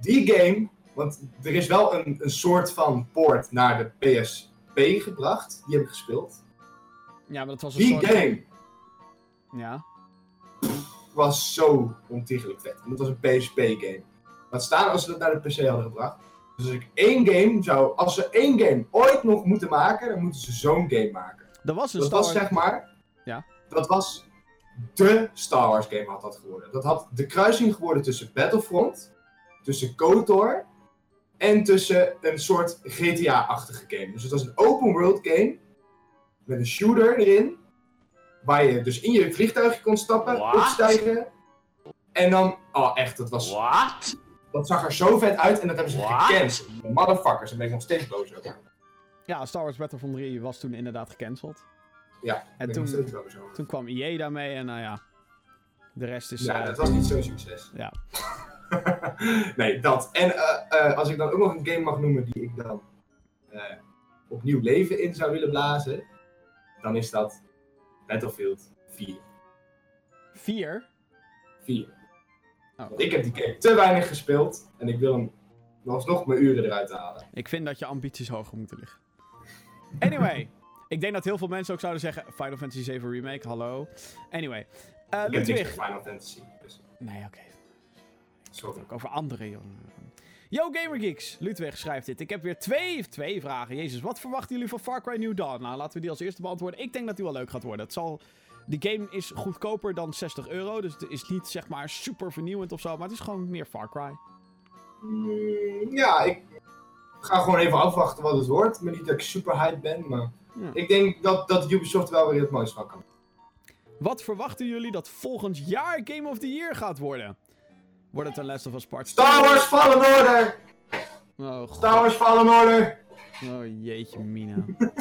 Die game, want er is wel een, een soort van poort naar de PSP gebracht. Die heb ik gespeeld. Ja, maar dat was een Die soort... game Ja. was zo ontiegelijk vet. Want het was een PSP-game. Laat staan als ze dat naar de PC hadden gebracht. Dus als ik één game zou... Als ze één game ooit nog moeten maken, dan moeten ze zo'n game maken. Er was een Dat Star was Wars... zeg maar... Ja. Dat was... De Star Wars game had dat geworden. Dat had de kruising geworden tussen Battlefront, tussen KOTOR en tussen een soort GTA-achtige game. Dus het was een open world game met een shooter erin, waar je dus in je vliegtuigje kon stappen, What? opstijgen en dan... Oh echt, dat was... What? Dat zag er zo vet uit en dat hebben ze What? gecanceld. Motherfuckers, daar ben ik nog steeds boos over. Ja, Star Wars Battlefront 3 was toen inderdaad gecanceld. Ja, ik toen-. Toen kwam EA daarmee en nou ja... De rest is... Ja, eh, dat was niet zo'n succes. Ja. nee, dat. En eh, eh, als ik dan ook nog een game mag noemen die ik dan opnieuw leven in zou willen blazen, dan is dat Battlefield 4. 4. 4. Oh. Want ik heb die game te weinig gespeeld en ik wil hem alsnog mijn uren eruit halen. Ik vind dat je ambities hoger moeten liggen. Anyway. ik denk dat heel veel mensen ook zouden zeggen... Final Fantasy 7 Remake, hallo. Anyway. eh Ik Ludwig. Final Fantasy. Dus, Nee, oké. sorry. Ook over andere, joh. Yo, Gamergeeks. Ludwig schrijft dit. Ik heb weer twee, twee vragen. Jezus, wat verwachten jullie van Far Cry New Dawn? Nou, laten we die als eerste beantwoorden. Ik denk dat die wel leuk gaat worden. Het zal... Die game is goedkoper dan 60 euro. Dus het is niet, zeg maar, super vernieuwend of zo. Maar het is gewoon meer Far Cry. Mm, ja, ik ga gewoon even afwachten wat het wordt. Maar niet dat ik super hyped ben, maar Ja. ik denk dat, dat Ubisoft wel weer het mooiste van kan. Wat verwachten jullie dat volgend jaar Game of the Year gaat worden? Wordt het een Last of Us Part Star Wars Fallen Order! Oh, god. Star Wars Fallen Order! Oh, jeetje, Mina.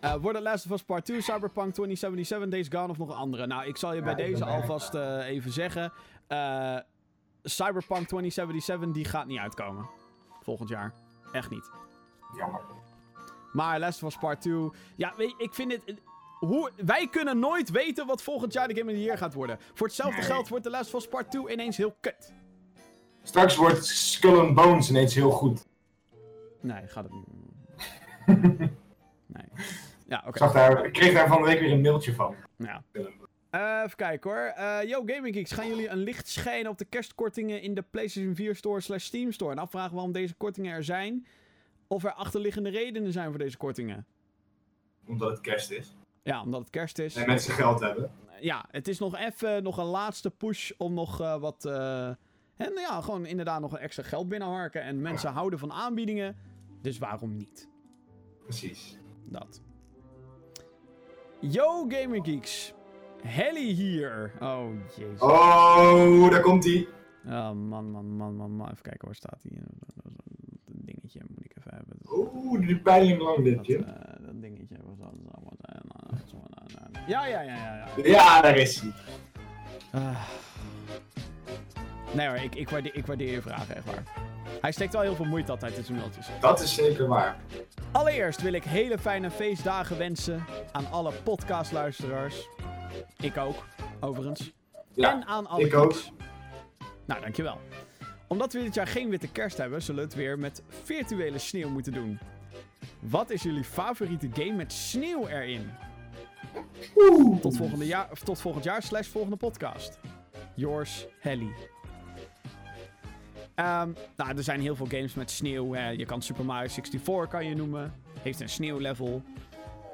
Eh wordt het Last of Us Part 2, Cyberpunk 2077, Days Gone of nog een andere? Nou, ik zal je bij Ja, deze alvast eh, even zeggen. eh, Cyberpunk 2077, die gaat niet uitkomen. Volgend jaar. Echt niet. Jammer. Maar Last of Us Part 2... Ja, weet ik vind het... Hoe, wij kunnen nooit weten wat volgend jaar de Game of the Year gaat worden. Voor hetzelfde Nee. geld wordt de Last of Us Part 2 ineens heel kut. Straks wordt Skull and Bones ineens heel goed. Nee, gaat het niet. nee. Ja, oké. Ik, ik kreeg daar van de week weer een mailtje van. Ja. Eh, even kijken hoor. Eh yo, Gaming Geeks, gaan jullie een licht schijnen op de kerstkortingen in de PlayStation 4 Store slash Steam Store? En afvragen waarom deze kortingen er zijn. Of er achterliggende redenen zijn voor deze kortingen. Omdat het kerst is. Ja, omdat het kerst is. En mensen geld hebben. Ja, het is nog even nog een laatste push om nog eh, wat... eh, en ja, gewoon inderdaad nog extra geld binnenharken. En mensen houden van aanbiedingen. Dus waarom niet? Precies. Dat. Yo, Gamer Geeks. Helly hier. Oh, jezus. Oh, daar komt hij. Oh, man, man, man, man, man. Even kijken, waar staat hij? Dat dingetje moet ik even hebben. Oeh, die peiling lang dit, Dat, je. eh, dat dingetje was dat ja, ja, ja. ja. Ja, daar is hij. Ah. Nee hoor, ik, ik, waardeer, ik waardeer je vragen, echt waar. Hij steekt wel heel veel moeite altijd in zijn mailtjes. Dat is zeker waar. Allereerst wil ik hele fijne feestdagen wensen aan alle podcastluisteraars. Ik ook, overigens. Ja, en aan alle ik ook. Nou, dankjewel. Omdat we dit jaar geen witte kerst hebben, zullen we het weer met virtuele sneeuw moeten doen. Wat is jullie favoriete game met sneeuw erin? Oeh. Tot, volgende jaar, tot volgend jaar slash volgende podcast. Yours, Helly. Ehm, nou, er zijn heel veel games met sneeuw. Hè. Je kan Super Mario 64 kan je noemen. Heeft een sneeuwlevel.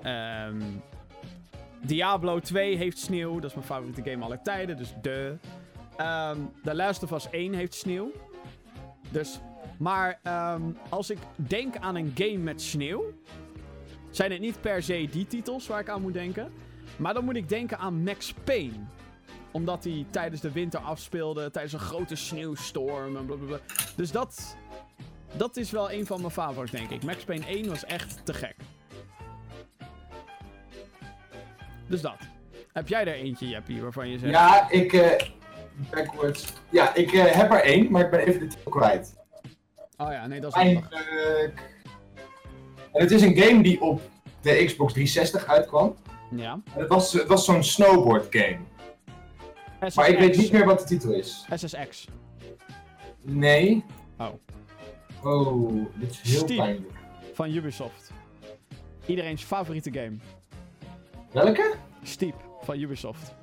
Ehm Diablo 2 heeft sneeuw. Dat is mijn favoriete game aller tijden. Dus de. Ehm The Last of Us 1 heeft sneeuw. Dus. Maar ehm, als ik denk aan een game met sneeuw. Zijn het niet per se die titels waar ik aan moet denken. Maar dan moet ik denken aan Max Payne. Omdat hij tijdens de winter afspeelde, tijdens een grote sneeuwstorm en blablabla. Dus dat, dat is wel een van mijn favorieten, denk ik. Max Payne 1 was echt te gek. Dus dat. Heb jij er eentje, Jeppie, waarvan je zegt... Ja, ik. eh backwards. Ja, ik eh, heb er één, maar ik ben even de titel kwijt. Oh ja, nee, dat is. Eindelijk. En het is een game die op de Xbox 360 uitkwam. Ja. En het was, het was zo'n snowboard game. Maar ik weet niet meer wat de titel is. SSX. Nee. Oh. Oh, dit is heel Steam. pijnlijk. Van Ubisoft. Iedereen's favoriete game. Welke? Steep van Ubisoft.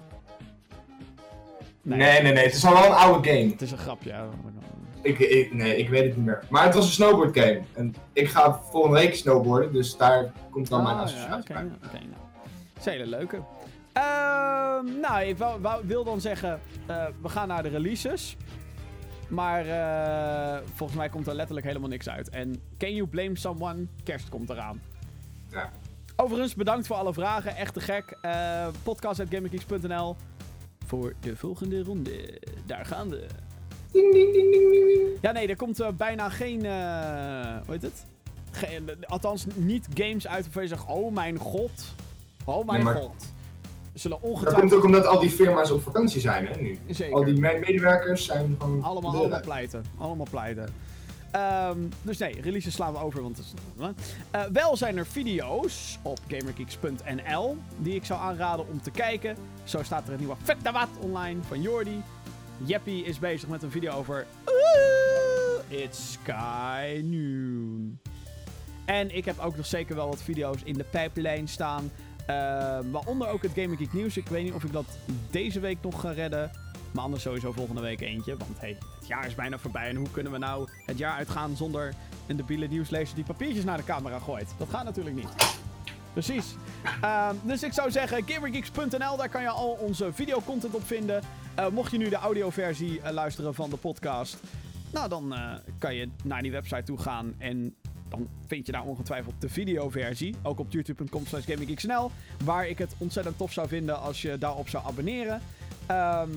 Nee. nee, nee, Het is al wel een oude game. Het is een grapje. ja. Ik, ik, nee, ik weet het niet meer. Maar het was een snowboard game. En ik ga volgende week snowboarden, dus daar komt dan mijn Ah, associatie ja, oké, nou. Dat is een hele leuke. Ehm, nou, ik wou, wou- wil dan zeggen, eh, we gaan naar de releases. Maar eh, volgens mij komt er letterlijk helemaal niks uit. En Can You Blame Someone? Kerst komt eraan. Ja. Overigens, bedankt voor alle vragen. Echt te gek. Uh, Podcast.gaminggeeks.nl Voor de volgende ronde. Daar gaan we. Ding, ding, ding, ding, ding, ding. Ja, nee, er komt eh, bijna geen. eh hoe heet het? Althans, niet games uit waarvan je zegt: Oh mijn god. Oh mijn Nee, maar- god. Zullen Dat ongetwijfeld. komt ook omdat al die firma's op vakantie zijn, hè, nu. Zeker. Al die me- medewerkers zijn van... Allemaal, allemaal pleiten. Allemaal pleiten. Ehm, dus nee, releases slaan we over, want het is... Eh, wel zijn er video's op gamergeeks.nl die ik zou aanraden om te kijken. Zo staat er een nieuwe Wat online van Jordi. Jeppy is bezig met een video over... Ooh, it's Sky Noon. En ik heb ook nog zeker wel wat video's in de pijplijn staan. eh, waaronder ook het Gaming Geek nieuws. Ik weet niet of ik dat deze week nog ga redden. Maar anders sowieso volgende week eentje. Want hey, het jaar is bijna voorbij. En hoe kunnen we nou het jaar uitgaan zonder een debiele nieuwslezer die papiertjes naar de camera gooit? Dat gaat natuurlijk niet. Precies. Ehm, dus ik zou zeggen, gamergeeks.nl, daar kan je al onze videocontent op vinden. Eh, mocht je nu de audioversie eh, luisteren van de podcast, nou dan eh, kan je naar die website toe gaan en dan vind je daar ongetwijfeld de videoversie. Ook op youtube.com slash gaminggeeksnl. Waar ik het ontzettend tof zou vinden als je daarop zou abonneren. Ehm,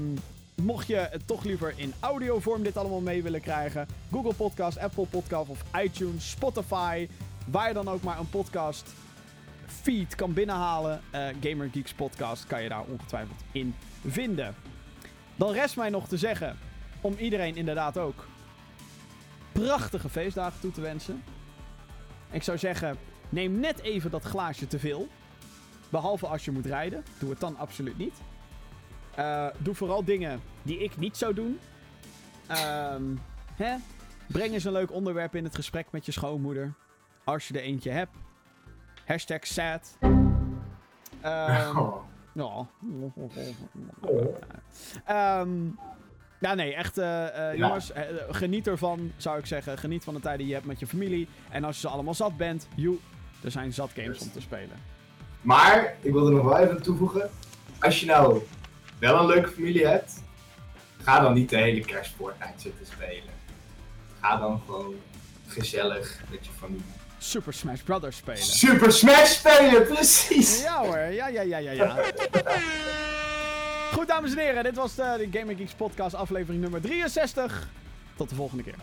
mocht je het toch liever in audiovorm dit allemaal mee willen krijgen. Google Podcast, Apple Podcast of iTunes, Spotify. Waar je dan ook maar een podcast feed kan binnenhalen. eh Gamer Geeks podcast kan je daar ongetwijfeld in vinden. Dan rest mij nog te zeggen om iedereen inderdaad ook prachtige feestdagen toe te wensen. Ik zou zeggen, neem net even dat glaasje te veel. Behalve als je moet rijden. Doe het dan absoluut niet. Eh, doe vooral dingen die ik niet zou doen. Ehm, hè? Breng eens een leuk onderwerp in het gesprek met je schoonmoeder. Als je er eentje hebt. Hashtag sad. Ehm, Oh. ja. Ehm, ja, nee, echt, eh, eh, Ja. jongens, geniet ervan, zou ik zeggen. Geniet van de tijd die je hebt met je familie. En als je ze allemaal zat bent, joe, er zijn zat games om te spelen. Maar, ik wil er nog wel even toevoegen. Als je nou wel een leuke familie hebt, ga dan niet de hele kerst Fortnite zitten spelen. Ga dan gewoon gezellig met je familie. Super Smash Brothers spelen. Super Smash spelen, precies! Ja hoor, ja, ja, ja, ja, ja. Goed, dames en heren, dit was de, de Gaming Geeks podcast aflevering nummer 63. Tot de volgende keer.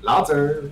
Later!